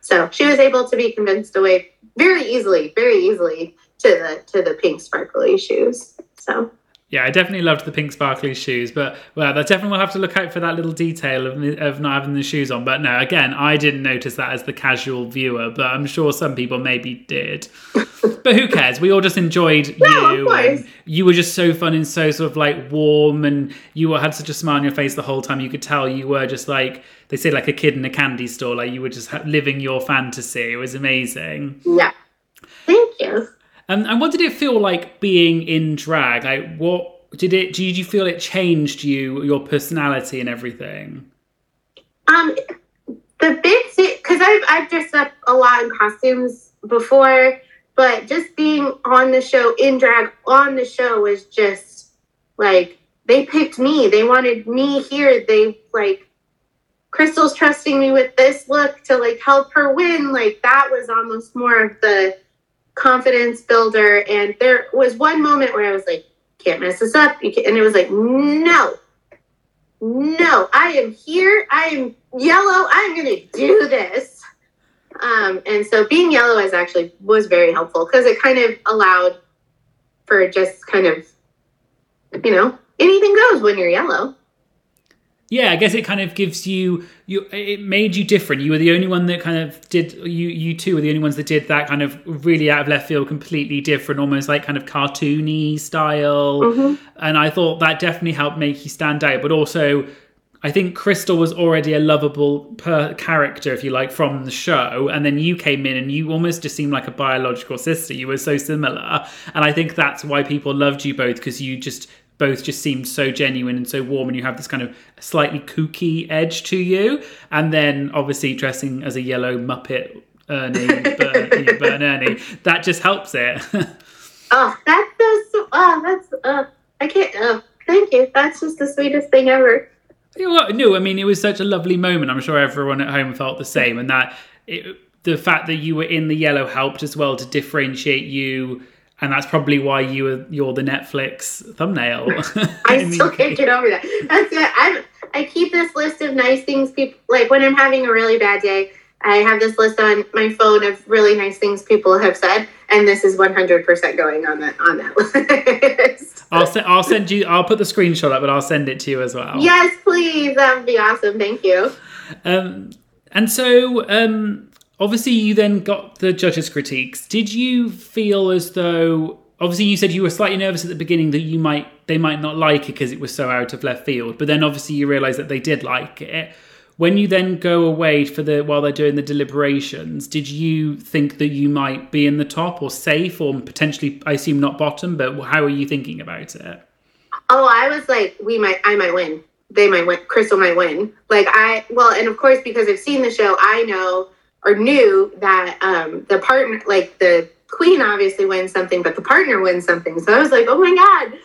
So she was able to be convinced away very easily, very easily to the to the pink sparkly shoes. So yeah, I definitely loved the pink sparkly shoes, but well, I definitely will have to look out for that little detail of, of not having the shoes on. But no, again, I didn't notice that as the casual viewer, but I'm sure some people maybe did. but who cares? We all just enjoyed no, you. And you were just so fun and so sort of like warm, and you had such a smile on your face the whole time. You could tell you were just like they say, like a kid in a candy store. Like you were just living your fantasy. It was amazing. Yeah, thank you. Um, and what did it feel like being in drag? Like, what did it? Did you feel it changed you, your personality, and everything? Um, the big because I've I've dressed up a lot in costumes before, but just being on the show in drag on the show was just like they picked me. They wanted me here. They like Crystal's trusting me with this look to like help her win. Like that was almost more of the confidence builder. And there was one moment where I was like, can't mess this up. And it was like, no, no, I am here. I am yellow. I'm going to do this. Um, and so being yellow is actually was very helpful because it kind of allowed for just kind of, you know, anything goes when you're yellow yeah, I guess it kind of gives you you it made you different. You were the only one that kind of did you you two were the only ones that did that kind of really out of left field, completely different, almost like kind of cartoony style. Mm-hmm. And I thought that definitely helped make you stand out. But also, I think Crystal was already a lovable per character, if you like, from the show, and then you came in and you almost just seemed like a biological sister. You were so similar, and I think that's why people loved you both because you just both just seemed so genuine and so warm, and you have this kind of slightly kooky edge to you. And then obviously dressing as a yellow Muppet Ernie, Bert, you know, Bert Ernie, that just helps it. oh, that's so, oh, that's, uh, I can't, oh, thank you. That's just the sweetest thing ever. no, I mean, it was such a lovely moment. I'm sure everyone at home felt the same. And that it, the fact that you were in the yellow helped as well to differentiate you and that's probably why you were you're the Netflix thumbnail. I still can't get over that. That's it. I I keep this list of nice things people like when I'm having a really bad day. I have this list on my phone of really nice things people have said, and this is 100% going on that on that list. I'll send I'll send you. I'll put the screenshot up, but I'll send it to you as well. Yes, please. That would be awesome. Thank you. Um, and so um, obviously you then got the judges' critiques. Did you feel as though obviously you said you were slightly nervous at the beginning that you might they might not like it because it was so out of left field, but then obviously you realised that they did like it. When you then go away for the while they're doing the deliberations, did you think that you might be in the top or safe or potentially I assume not bottom, but how are you thinking about it? Oh, I was like, we might I might win. They might win. Crystal might win. Like I well, and of course because I've seen the show, I know or knew that um, the partner, like the queen, obviously wins something, but the partner wins something. So I was like, oh my god.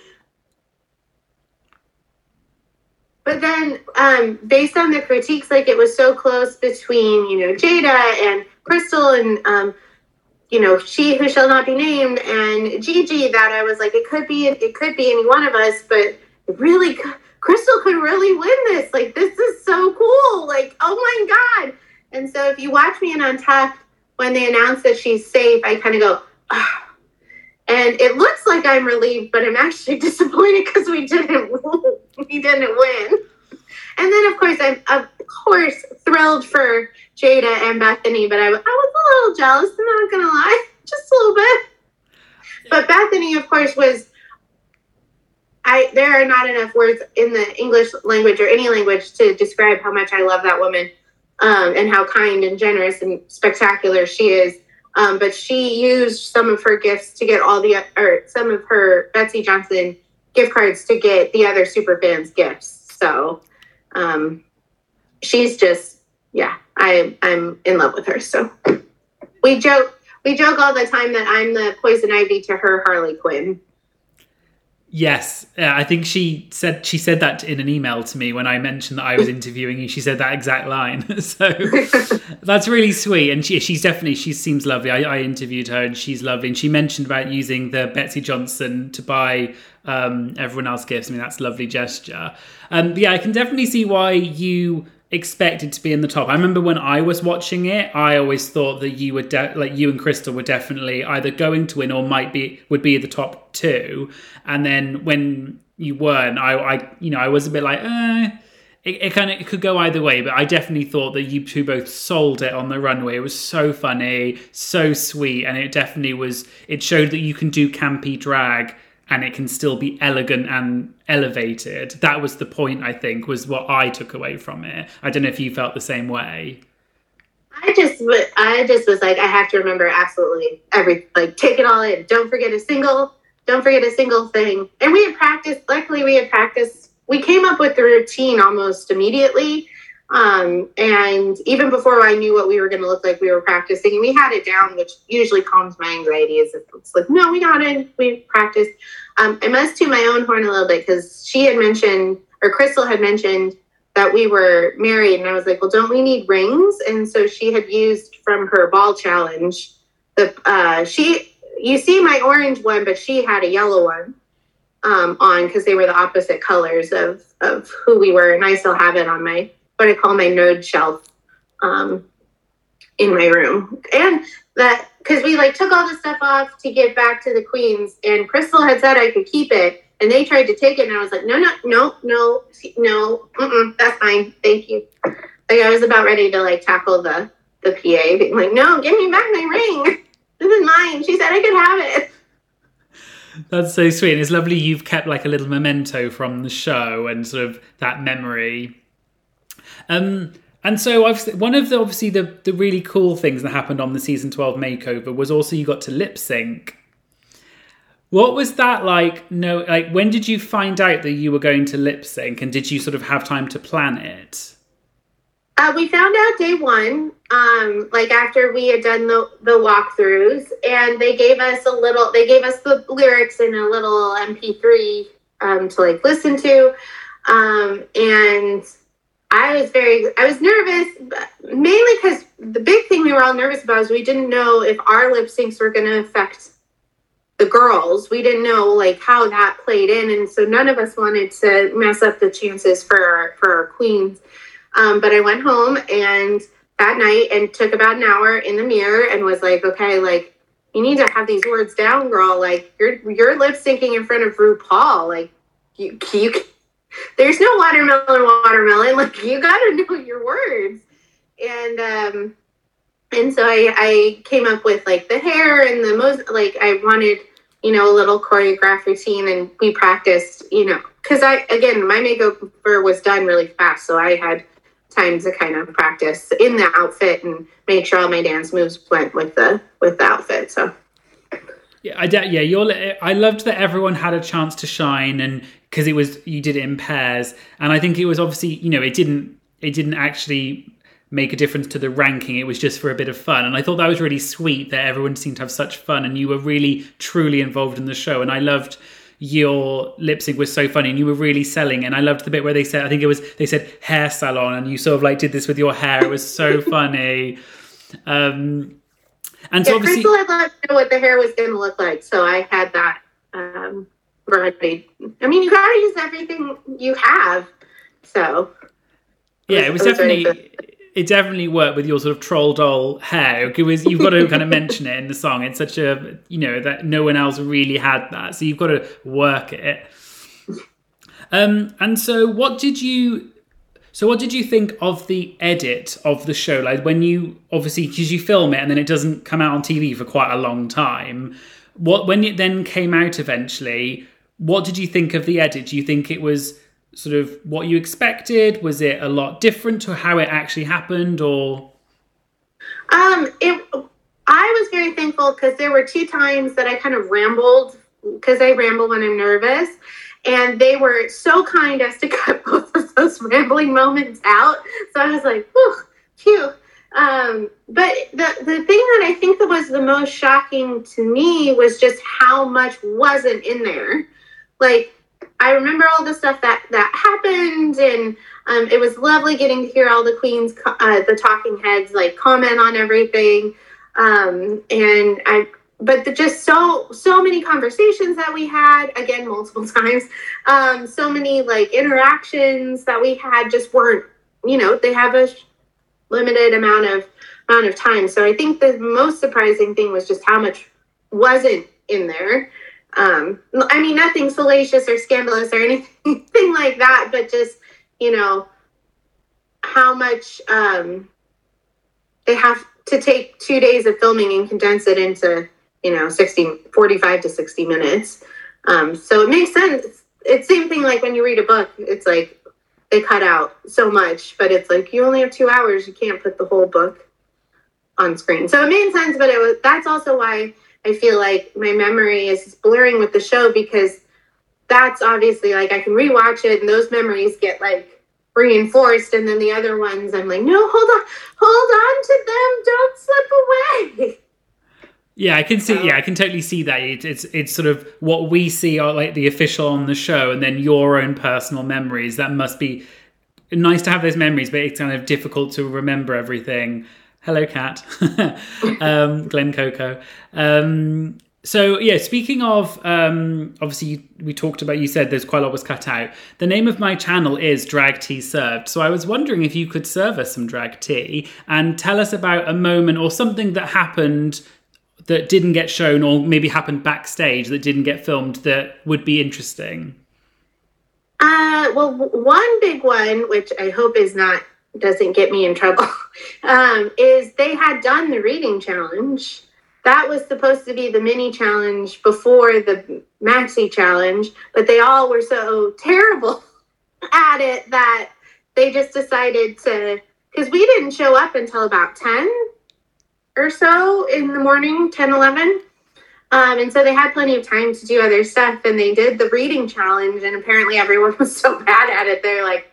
But then, um, based on the critiques, like it was so close between you know Jaida and Crystal and um, you know she who shall not be named and Gigi that I was like it could be it could be any one of us, but really Crystal could really win this. Like this is so cool. Like oh my god and so if you watch me in Untucked, when they announce that she's safe, I kind of go, oh. and it looks like I'm relieved, but I'm actually disappointed because we didn't we didn't win. And then of course I'm of course thrilled for Jaida and Bethany, but I, I was a little jealous. I'm not gonna lie, just a little bit. But Bethany, of course, was I there are not enough words in the English language or any language to describe how much I love that woman um, and how kind and generous and spectacular she is. Um, but she used some of her gifts to get all the, or some of her Betsey Johnson gift cards to get the other super fans gifts. So um, she's just yeah, I I'm in love with her. So we joke we joke all the time that I'm the poison ivy to her Harley Quinn. Yes, yeah, I think she said she said that in an email to me when I mentioned that I was interviewing you. She said that exact line, so that's really sweet. And she, she's definitely she seems lovely. I, I, interviewed her and she's lovely. And she mentioned about using the Betsey Johnson to buy um, everyone else gifts. I mean, that's a lovely gesture. Um, yeah, I can definitely see why you expected to be in the top. I remember when I was watching it, I always thought that you were de- like you and Crystal were definitely either going to win or might be would be the top two. And then when you weren't, I, I you know I was a bit like, eh. It, it kind of it could go either way, but I definitely thought that you two both sold it on the runway. It was so funny, so sweet, and it definitely was. It showed that you can do campy drag and it can still be elegant and elevated. That was the point, I think, was what I took away from it. I don't know if you felt the same way. I just, I just was like, I have to remember absolutely every, like, take it all in. Don't forget a single, don't forget a single thing. And we had practiced. Luckily, we had practiced. We came up with the routine almost immediately. Um, and even before I knew what we were going to look like, we were practicing and we had it down, which usually calms my anxiety. Is it's like, no, we got it. We practiced. Um, I must to my own horn a little bit because she had mentioned, or Crystal had mentioned that we were married. And I was like, well, don't we need rings? And so she had used from her ball challenge the, uh, she, you see my orange one, but she had a yellow one um, on because they were the opposite colors of, of who we were. And I still have it on my what I call my nerd shelf um, in my room. And that because we like took all the stuff off to give back to the queens, and Crystal had said I could keep it, and they tried to take it, and I was like, no, no, no, no, no, that's fine, thank you. Like I was about ready to like tackle the the PA, being like, no, give me back my ring. This is mine. She said I could have it. That's so sweet. And it's lovely you've kept like a little memento from the show and sort of that memory um, and so I've, one of the obviously the, the really cool things that happened on the season 12 makeover was also you got to lip sync. What was that like? No, like when did you find out that you were going to lip sync, and did you sort of have time to plan it? Uh, we found out day one, um, like after we had done the the walkthroughs, and they gave us a little. They gave us the lyrics in a little MP3 um, to like listen to, um, and I was very, I was nervous, mainly because the big thing we were all nervous about is we didn't know if our lip syncs were going to affect the girls. We didn't know like how that played in, and so none of us wanted to mess up the chances for our, for our queens. Um, but I went home and that night and took about an hour in the mirror and was like, okay, like you need to have these words down, girl. Like you're you're lip syncing in front of RuPaul. Like you you there's no watermelon, watermelon. Like you got to know your words. And um, and so I, I came up with like the hair and the most like I wanted you know a little choreographed routine and we practiced you know because I again my makeover was done really fast so I had time to kind of practice in the outfit and make sure all my dance moves went with the with the outfit so yeah, I yeah, you're. I loved that everyone had a chance to shine, and because it was you did it in pairs, and I think it was obviously you know it didn't it didn't actually make a difference to the ranking. It was just for a bit of fun, and I thought that was really sweet that everyone seemed to have such fun, and you were really truly involved in the show, and I loved your lip sync was so funny and you were really selling and I loved the bit where they said I think it was they said hair salon and you sort of like did this with your hair. It was so funny. Um and so yeah, Crystal had let know what the hair was going to look like, so I had that um, ready. I mean, you got to use everything you have. So yeah, it was, it was definitely. It definitely worked with your sort of troll doll hair. It was, you've got to kind of mention it in the song. It's such a, you know, that no one else really had that. So you've got to work it. Um, and so what did you so, what did you think of the edit of the show? Like when you obviously because you film it and then it doesn't come out on TV for quite a long time. What when it then came out eventually? What did you think of the edit? Do you think it was sort of what you expected? Was it a lot different to how it actually happened, or? Um, it. I was very thankful because there were two times that I kind of rambled because I ramble when I'm nervous, And they were so kind as to cut both of those rambling moments out. So I was like, whew, phew. Um, but the, the thing that I think that was the most shocking to me was just how much wasn't in there. Like, I remember all the stuff that, that happened, and um, it was lovely getting to hear all the queens, uh, the talking heads, like comment on everything. Um, and I but the, just so so many conversations that we had again multiple times. Um, so many like interactions that we had just weren't you know they have a limited amount of amount of time. So i think the most surprising thing was just how much wasn't in there um, i mean nothing salacious or scandalous or anything like that but just you know how much um, they have to take two days of filming and condense it into you know 60 45 to 60 minutes. Um, so it makes sense. It's same thing like when you read a book it's like they cut out so much but it's like you only have two hours. You can't put the whole book on screen. So it made sense but it was that's also why i feel like my memory is blurring with the show because that's obviously like i can rewatch it and those memories get like reinforced and then the other ones i'm like no hold on hold on to them don't slip away Yeah, I can see. Um, yeah, I can totally see that. It, it's it's sort of what we see are like the official on the show, and then your own personal memories. That must be nice to have those memories, but it's kind of difficult to remember everything. Hello, cat. um, Glen Coco. Um, so yeah, speaking of um, obviously we talked about you said there's quite a lot was cut out. The name of my channel is Drag Tea Served. So I was wondering if you could serve us some drag tea and tell us about a moment or something that happened that didn't get shown or maybe happened backstage that didn't get filmed that would be interesting? Uh, well, one big one, which I hope is not doesn't get me in trouble, um, is they had done the reading challenge. That was supposed to be the mini challenge before the maxi challenge, but they all were so terrible at it that they just decided to because we didn't show up until about 10 or so in the morning 10 11 um, and so they had plenty of time to do other stuff and they did the reading challenge and apparently everyone was so bad at it they're like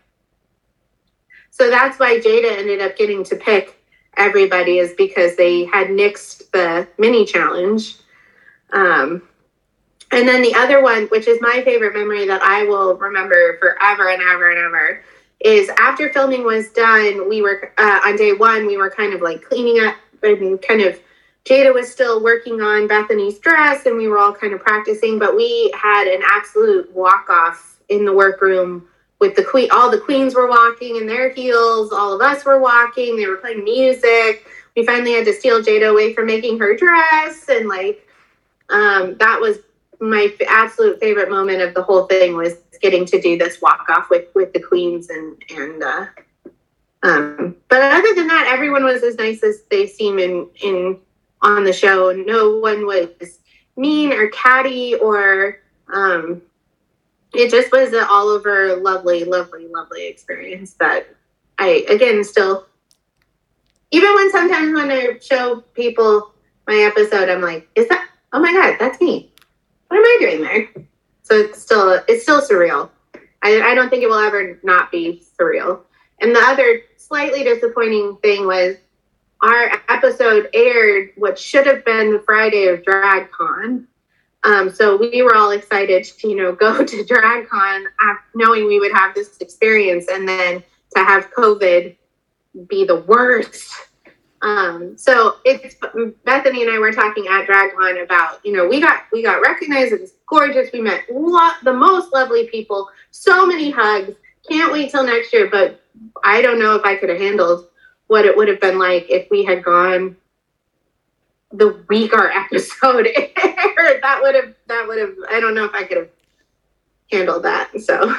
so that's why Jaida ended up getting to pick everybody is because they had nixed the mini challenge. Um, and then the other one which is my favorite memory that i will remember forever and ever and ever is after filming was done we were uh, on day one we were kind of like cleaning up. And kind of Jaida was still working on Bethany's dress and we were all kind of practicing, but we had an absolute walk off in the workroom with the queen. All the queens were walking in their heels. All of us were walking. They were playing music. We finally had to steal Jaida away from making her dress. And like, um, that was my absolute favorite moment of the whole thing was getting to do this walk off with, with the queens and, and, uh, um, but other than that, everyone was as nice as they seem in in on the show. No one was mean or catty or um, it just was an all over lovely, lovely, lovely experience that I again still even when sometimes when I show people my episode, I'm like, is that oh my god, that's me. What am I doing there? So it's still it's still surreal. I, I don't think it will ever not be surreal. And the other slightly disappointing thing was our episode aired what should have been the Friday of DragCon. Um, so we were all excited to, you know, go to DragCon knowing we would have this experience and then to have COVID be the worst. Um, so it's Bethany and I were talking at DragCon about, you know, we got we got recognized. It was gorgeous. We met lo- the most lovely people. So many hugs. Can't wait till next year. But I don't know if I could have handled what it would have been like if we had gone the week our episode aired. That would have that would have I don't know if I could have handled that. So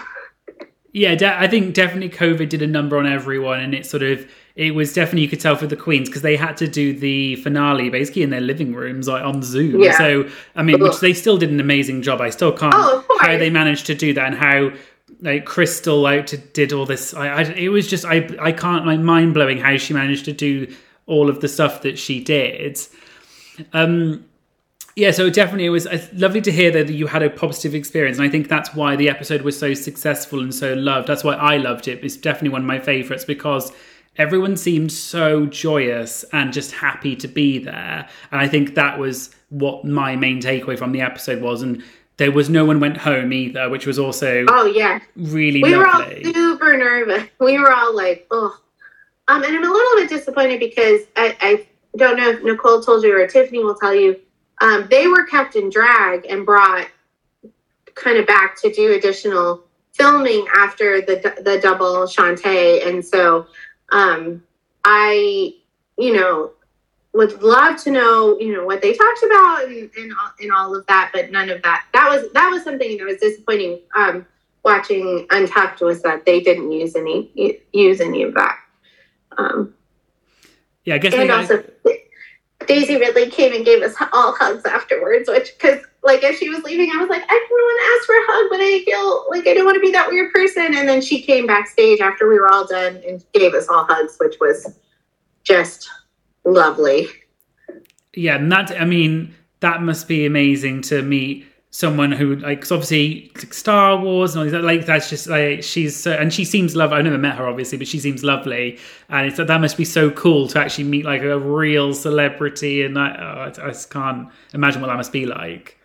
Yeah, de- I think definitely COVID did a number on everyone, and it sort of it was definitely you could tell for the queens because they had to do the finale basically in their living rooms like on Zoom. Yeah. So I mean, which they still did an amazing job. I still can't Oh, how they managed to do that and how like Crystal like did all this. I, I it was just I I can't like mind blowing how she managed to do all of the stuff that she did. Um, yeah, so definitely it was uh, lovely to hear that you had a positive experience, and I think that's why the episode was so successful and so loved. That's why I loved it. It's definitely one of my favorites because everyone seemed so joyous and just happy to be there, and I think that was what my main takeaway from the episode was. And there was no one went home either, which was also oh yeah, really we lovely. were all super nervous. We were all like, oh, um, and I'm a little bit disappointed because I, I don't know if Nicole told you or Tiffany will tell you um, they were kept in drag and brought kind of back to do additional filming after the the double Shantay, and so um, I, you know, would love to know, you know, what they talked about and, and and all of that, but none of that. That was that was something that was disappointing. Um, watching Untucked was that they didn't use any use any of that. Um, yeah, I guess. And also, Daisy Ridley came and gave us all hugs afterwards, which because like as she was leaving, I was like, I want to ask for a hug, but I feel like I don't want to be that weird person. And then she came backstage after we were all done and gave us all hugs, which was just lovely. Yeah, and that I mean that must be amazing to meet someone who like cause obviously like Star Wars and all these like that's just like she's so, and she seems lovely. I've never met her obviously, but she seems lovely, and it's that must be so cool to actually meet like a real celebrity, and oh, I, oh, I just can't imagine what that must be like.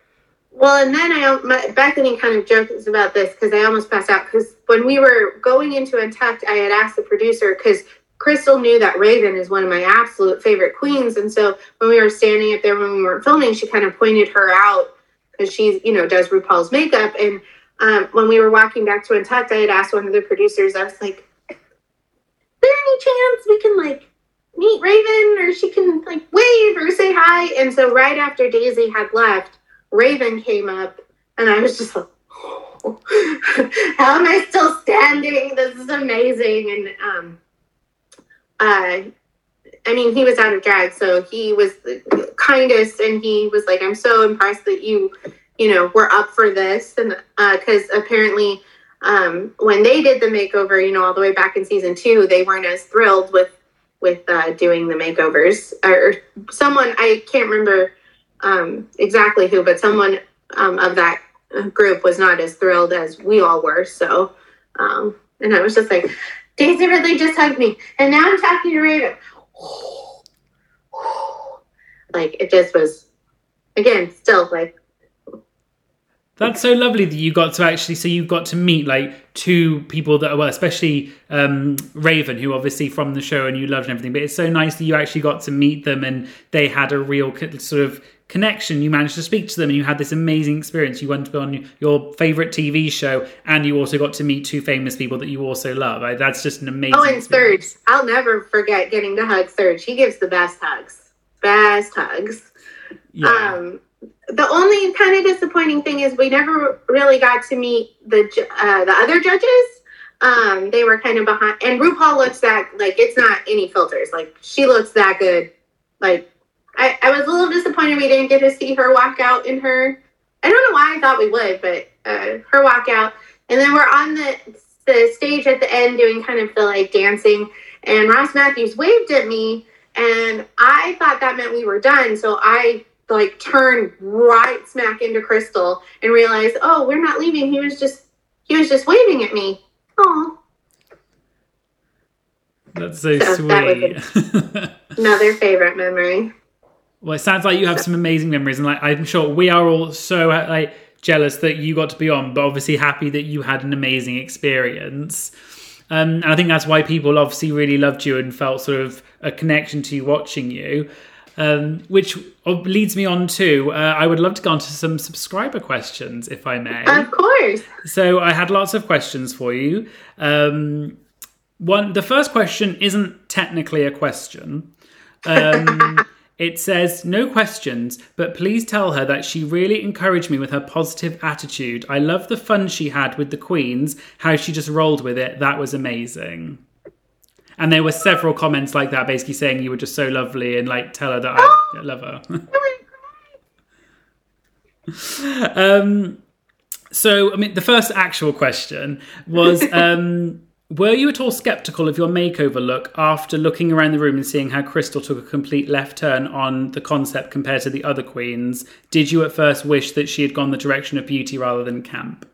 Well, and then I my, Bethany kind of jokes about this because I almost passed out because when we were going into Untucked, I had asked the producer because Crystal knew that Raven is one of my absolute favorite queens, and so when we were standing up there when we weren't filming, she kind of pointed her out because she's you know does RuPaul's makeup. And um, when we were walking back to Untucked, I had asked one of the producers. I was like, "Is there any chance we can like meet Raven, or she can like wave or say hi?" And so right after Daisy had left, Raven came up, and I was just like. Oh, how am I still standing? This is amazing. And um, uh, I mean, he was out of drag, so he was the kindest, and he was like, "I'm so impressed that you, you know, were up for this." And because uh, apparently, um, when they did the makeover, you know, all the way back in season two, they weren't as thrilled with with uh, doing the makeovers. Or someone I can't remember um, exactly who, but someone um, of that group was not as thrilled as we all were. So, um, and I was just like, Daisy Ridley just hugged me, and now I'm talking to Raven. like it just was again still like that's so lovely that you got to actually so you got to meet like two people that are well especially um, raven who obviously from the show and you loved and everything but it's so nice that you actually got to meet them and they had a real sort of connection you managed to speak to them and you had this amazing experience you went to be on your favorite tv show and you also got to meet two famous people that you also love that's just an amazing oh and experience. i'll never forget getting to hug Serge. he gives the best hugs best hugs yeah. um the only kind of disappointing thing is we never really got to meet the uh, the other judges um they were kind of behind and rupaul looks that like it's not any filters like she looks that good like I, I was a little disappointed we didn't get to see her walk out in her. I don't know why I thought we would, but uh, her walk out. And then we're on the the stage at the end doing kind of the like dancing, and Ross Mathews waved at me, and I thought that meant we were done. So I like turned right smack into Crystal and realized, oh, we're not leaving. He was just he was just waving at me. Oh. That's so, so sweet. That another favorite memory. Well, it sounds like you have some amazing memories, and like I'm sure we are all so like jealous that you got to be on, but obviously happy that you had an amazing experience. Um, and I think that's why people obviously really loved you and felt sort of a connection to you watching you. Um, which leads me on to uh, I would love to go on to some subscriber questions, if I may. Of course. So I had lots of questions for you. Um, one, the first question isn't technically a question. Um, It says, no questions, but please tell her that she really encouraged me with her positive attitude. I love the fun she had with the Queens, how she just rolled with it. That was amazing. And there were several comments like that, basically saying you were just so lovely and like tell her that I love her. um, so, I mean, the first actual question was um, Were you at all skeptical of your makeover look after looking around the room and seeing how Crystal took a complete left turn on the concept compared to the other queens? Did you at first wish that she had gone the direction of beauty rather than camp?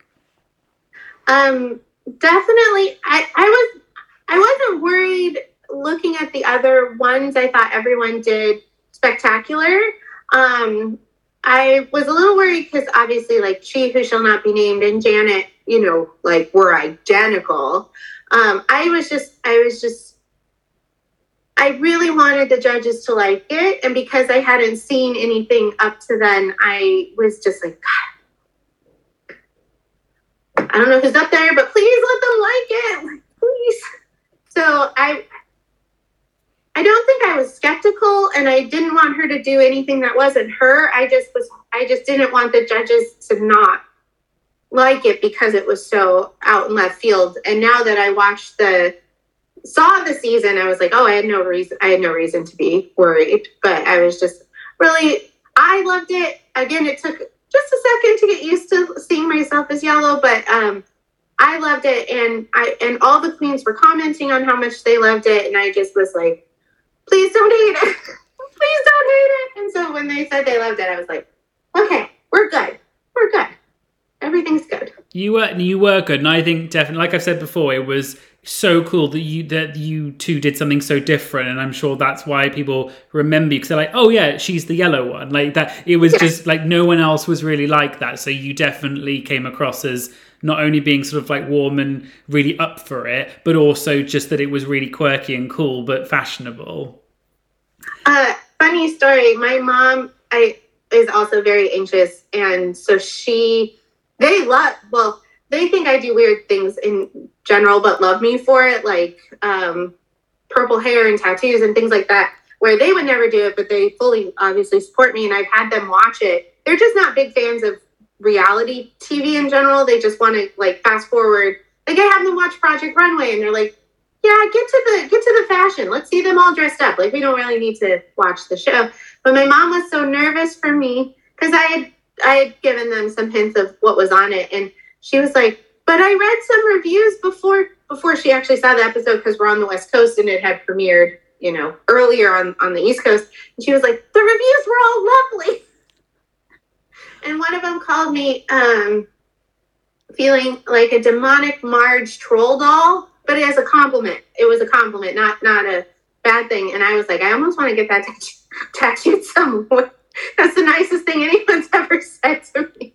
Um, definitely. I, I was I wasn't worried looking at the other ones. I thought everyone did spectacular. Um, I was a little worried because obviously, like she who shall not be named and Janet, you know, like were identical. Um, I was just, I was just, I really wanted the judges to like it, and because I hadn't seen anything up to then, I was just like, God, I don't know who's up there, but please let them like it, please. So I, I don't think I was skeptical and I didn't want her to do anything that wasn't her. I just was I just didn't want the judges to not like it because it was so out in left field. And now that I watched the saw the season, I was like, oh, I had no reason I had no reason to be worried. But I was just really I loved it. Again, it took just a second to get used to seeing myself as yellow, but um I loved it and I and all the queens were commenting on how much they loved it and I just was like please don't hate it. please don't hate it. And so when they said they loved it, I was like, okay, we're good. We're good. Everything's good. You were you were good, and I think definitely, like I've said before, it was so cool that you that you two did something so different, and I'm sure that's why people remember you because they're like, oh yeah, she's the yellow one, like that. It was yes. just like no one else was really like that, so you definitely came across as not only being sort of like warm and really up for it, but also just that it was really quirky and cool, but fashionable. Uh, funny story. My mom, I is also very anxious, and so she, they love. Well, they think I do weird things in general, but love me for it, like um, purple hair and tattoos and things like that. Where they would never do it, but they fully obviously support me, and I've had them watch it. They're just not big fans of reality TV in general. They just want to like fast forward. Like I have them watch Project Runway, and they're like, "Yeah, get to the get to the fashion. Let's see them all dressed up. Like we don't really need to watch the show." But my mom was so nervous for me because I had I had given them some hints of what was on it, and she was like, "But I read some reviews before before she actually saw the episode because we're on the West Coast and it had premiered." You know, earlier on on the East Coast, and she was like, "The reviews were all lovely." and one of them called me um, feeling like a demonic Marge troll doll, but as a compliment. It was a compliment, not not a bad thing. And I was like, I almost want to get that tattooed somewhere. That's the nicest thing anyone's ever said to me.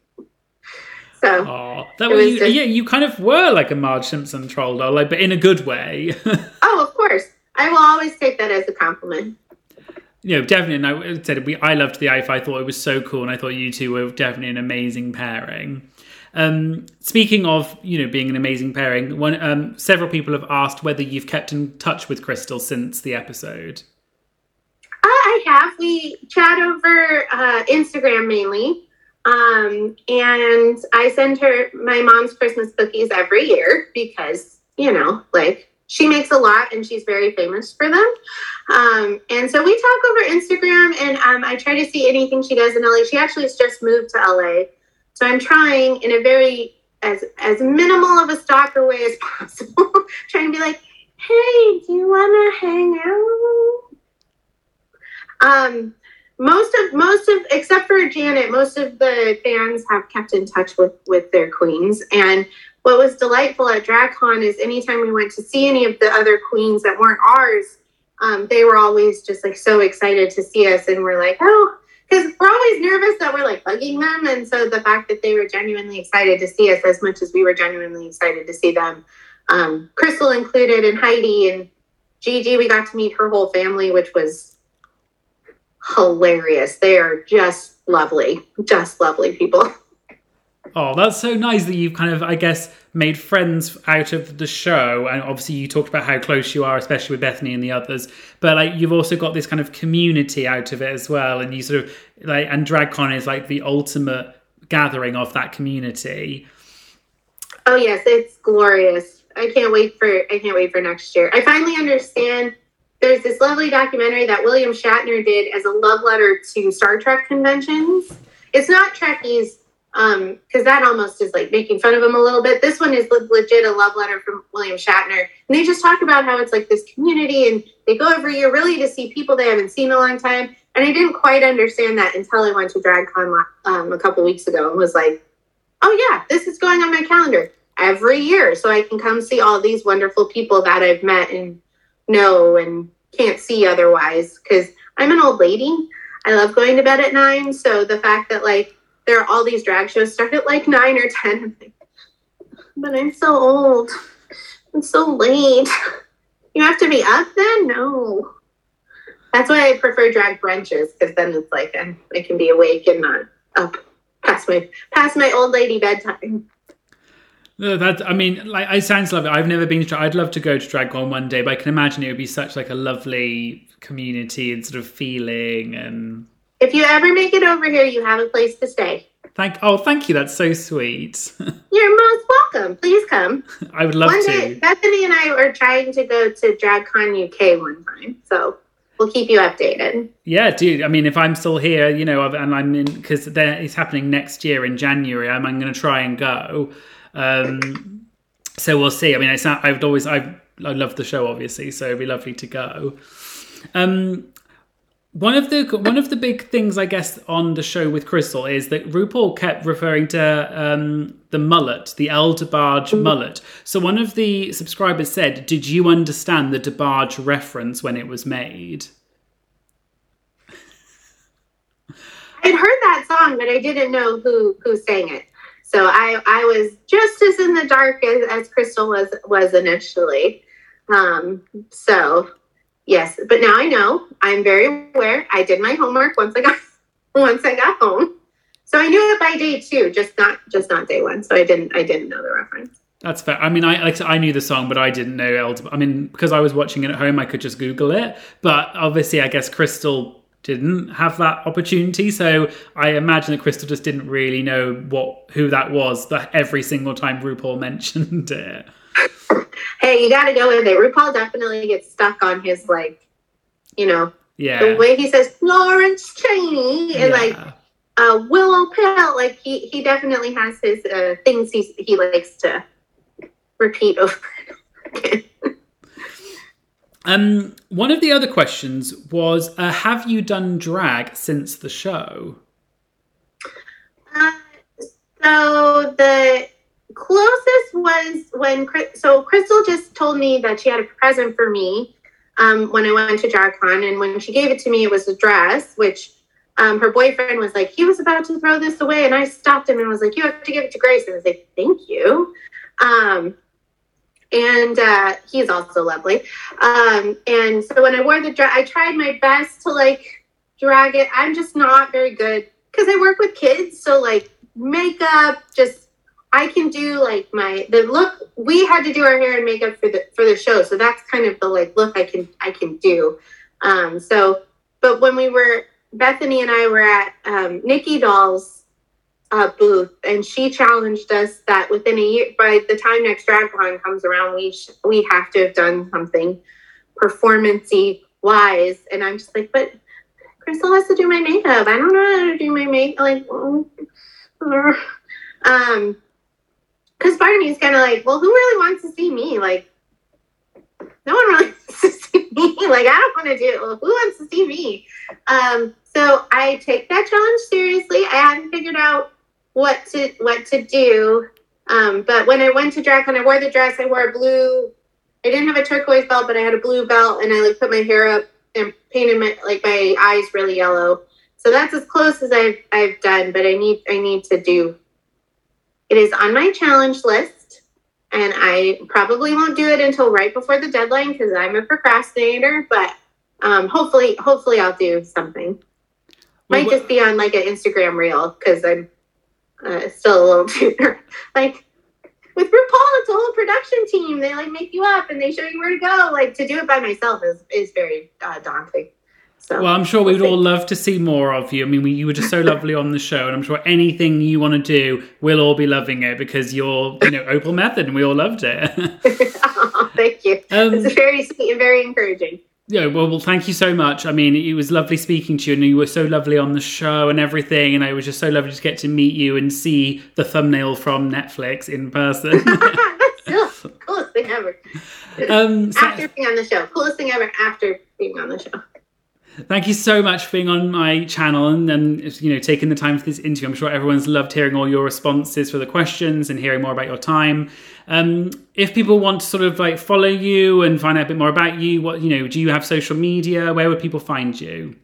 So oh, that was, you, just, yeah, you kind of were like a Marge Simpson troll doll, like, but in a good way. oh, of course. I will always take that as a compliment you know, definitely. And I said we, I loved the IF. I thought it was so cool, and I thought you two were definitely an amazing pairing. Um, speaking of, you know, being an amazing pairing, one um, several people have asked whether you've kept in touch with Crystal since the episode. I have. We chat over uh, Instagram mainly. Um, and I send her my mom's Christmas cookies every year because, you know, like she makes a lot and she's very famous for them. Um, and so we talk over Instagram and um, I try to see anything she does in LA. She actually has just moved to LA. So I'm trying in a very as as minimal of a stalker way as possible, trying to be like, hey, do you wanna hang out? Um most of most of except for Janet, most of the fans have kept in touch with with their queens. And what was delightful at DragCon is anytime we went to see any of the other queens that weren't ours, um, they were always just like so excited to see us, and we're like, oh, because we're always nervous that we're like bugging them, and so the fact that they were genuinely excited to see us as much as we were genuinely excited to see them, um, Crystal included, and Heidi and Gigi, we got to meet her whole family, which was hilarious. They are just lovely, just lovely people. Oh, that's so nice that you've kind of, I guess, made friends out of the show. And obviously, you talked about how close you are, especially with Bethany and the others. But like, you've also got this kind of community out of it as well. And you sort of like, and DragCon is like the ultimate gathering of that community. Oh yes, it's glorious. I can't wait for I can't wait for next year. I finally understand. There's this lovely documentary that William Shatner did as a love letter to Star Trek conventions. It's not Trekkies Um, because that almost is like making fun of him a little bit. This one is legit a love letter from William Shatner, and they just talk about how it's like this community, and they go every year really to see people they haven't seen in a long time. And I didn't quite understand that until I went to DragCon um, a couple weeks ago and was like, "Oh yeah, this is going on my calendar every year, so I can come see all these wonderful people that I've met and know and can't see otherwise." Because I'm an old lady. I love going to bed at nine, so the fact that like there are all these drag shows start at like nine or ten. I'm like, but I'm so old. I'm so late. You have to be up then? No. That's why I prefer drag brunches because then it's like I, I can be awake and not up past my past my old lady bedtime. No, that I mean, like it sounds lovely. I've never been to. I'd love to go to DragCon one day, but I can imagine it would be such like a lovely community and sort of feeling. And if you ever make it over here, you have a place to stay. Thank. Oh, thank you. That's so sweet. You're most welcome. Please come. I would love one to. Day, Bethany and I are trying to go to DragCon UK one time, so we'll keep you updated. Yeah, dude. I mean, if I'm still here, you know, and I'm in because it's happening next year in January. I'm, I'm going to try and go. Um, so we'll see. I mean, it's not. I've always I I love the show, obviously. So it'd be lovely to go. Um, one of the one of the big things, I guess, on the show with Crystal is that RuPaul kept referring to um, the mullet, the El DeBarge mm-hmm. mullet. So one of the subscribers said, "Did you understand the DeBarge reference when it was made?" I'd heard that song, but I didn't know who who sang it. So I I was just as in the dark as, as Crystal was was initially. Um, so Yes, but now I know. I'm very aware. I did my homework once I got once I got home. So I knew it by day two, just not just not day one. So I didn't I didn't know the reference. That's fair. I mean, I like I knew the song, but I didn't know El. I mean, because I was watching it at home, I could just Google it. But obviously, I guess Crystal didn't have that opportunity, so I imagine that Crystal just didn't really know what who that was. That every single time RuPaul mentioned it hey, you got to go in there. RuPaul definitely gets stuck on his like, you know, yeah, the way he says Florence Cheney and yeah. like uh, Willow Pill. Like he he definitely has his uh, things he he likes to repeat over again. Um, one of the other questions was, uh, have you done drag since the show? Uh, so the closest was when so Crystal just told me that she had a present for me um, when I went to DragCon, and when she gave it to me, it was a dress, which um, her boyfriend was like, he was about to throw this away, and I stopped him and was like, you have to give it to Grace, and I was like, thank you. Um, and uh, he's also lovely. Um, and so when I wore the dress, I tried my best to like drag it. I'm just not very good because I work with kids, so like makeup just I can do like my the look we had to do our hair and makeup for the for the show. So that's kind of the like look I can I can do. Um so but when we were Bethany and I were at um, Nicky Doll's uh, booth, and she challenged us that within a year, by the time next DragCon comes around, we sh- we have to have done something performancey wise. And I'm just like, but Crystal has to do my makeup. I don't know how to do my makeup. Like, um, because part of me is kind of like, well, who really wants to see me? Like, no one really wants to see me. Like, I don't want to do it. Well, who wants to see me? Um, so I take that challenge seriously. I hadn't figured out what to what to do. Um, but when I went to drag, when I wore the dress, I wore a blue. I didn't have a turquoise belt, but I had a blue belt, and I like put my hair up and painted my like my eyes really yellow. So that's as close as I've I've done. But I need I need to do it is on my challenge list, and I probably won't do it until right before the deadline because I'm a procrastinator. But um, hopefully, hopefully, I'll do something. Well, Might just be on like an Instagram reel because I'm uh, still a little too like with RuPaul. It's a whole production team. They like make you up and they show you where to go. Like to do it by myself is is very uh, daunting. So, well, I'm sure we'd all love to see more of you. I mean, we, you were just so lovely on the show, and I'm sure anything you want to do, we'll all be loving it because you're, you know, Opal Methyd, and we all loved it. oh, thank you. Um, it's very sweet and very encouraging. Yeah, well, well, thank you so much. I mean, it was lovely speaking to you, and you were so lovely on the show and everything. And it was just so lovely to get to meet you and see the thumbnail from Netflix in person. That's still the coolest thing ever. um, so- After being on the show, coolest thing ever after being on the show. Thank you so much for being on my channel and then you know taking the time for this interview. I'm sure everyone's loved hearing all your responses for the questions and hearing more about your time. Um, if people want to sort of like follow you and find out a bit more about you, what you know, do you have social media? Where would people find you?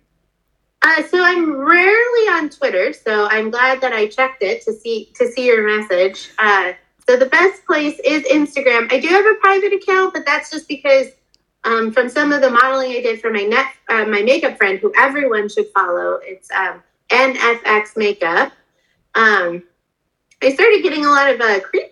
Uh, so I'm rarely on Twitter, so I'm glad that I checked it to see to see your message. Uh, so the best place is Instagram. I do have a private account, but that's just because um, from some of the modeling I did for my net uh, my makeup friend, who everyone should follow. It's um, NFX Makeup. Um, I started getting a lot of uh, creepy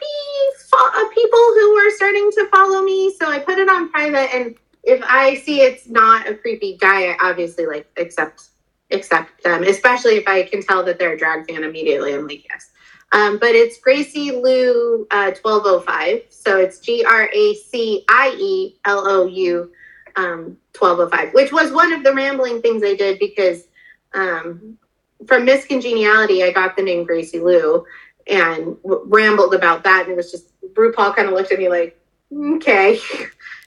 fo- uh, people who were starting to follow me, so I put it on private. And if I see it's not a creepy guy, I obviously like accept accept them, especially if I can tell that they're a drag fan immediately. I'm like, yes. Um, but it's Gracie Lou uh, 1205. So it's G R A C I E L O U um, 1205, which was one of the rambling things I did because um, from Miss Congeniality, I got the name Gracie Lou and w- rambled about that. And it was just, RuPaul kind of looked at me like, okay.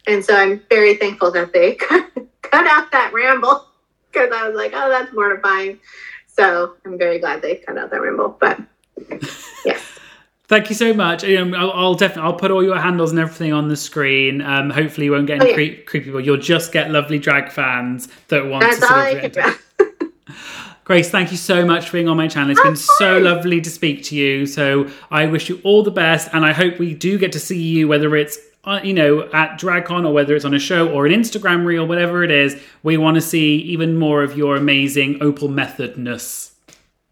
And so I'm very thankful that they cut, cut out that ramble because I was like, oh, that's mortifying. So I'm very glad they cut out that ramble. But yes. Thank you so much. Um, I'll, I'll definitely I'll put all your handles and everything on the screen. Um, hopefully, you won't get any Oh, yeah. creep, creepy people. You'll just get lovely drag fans that want That's to sort of. Grace, thank you so much for being on my channel. It's been so lovely to speak to you. So I wish you all the best, and I hope we do get to see you, whether it's uh, you know at DragCon or whether it's on a show or an Instagram reel, whatever it is. We want to see even more of your amazing Opal methodness.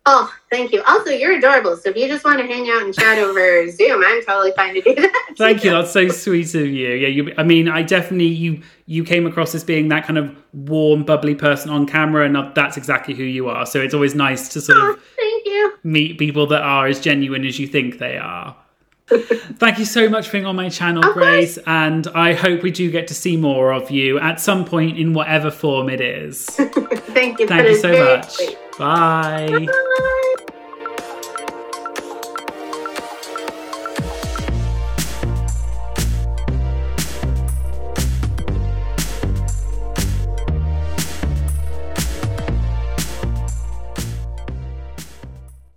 Oh, thank you. Also, you're adorable. So if you just want to hang out and chat over Zoom, I'm totally fine to do that. Thank you. That's so sweet of you. Yeah, you. I mean, I definitely you you came across as being that kind of warm, bubbly person on camera, and that's exactly who you are. So it's always nice to sort Oh, of thank you. meet people that are as genuine as you think they are. Thank you so much for being on my channel, Of course. Grace, and I hope we do get to see more of you at some point in whatever form it is. Thank you. Thank you so much. sweet. Bye. Bye.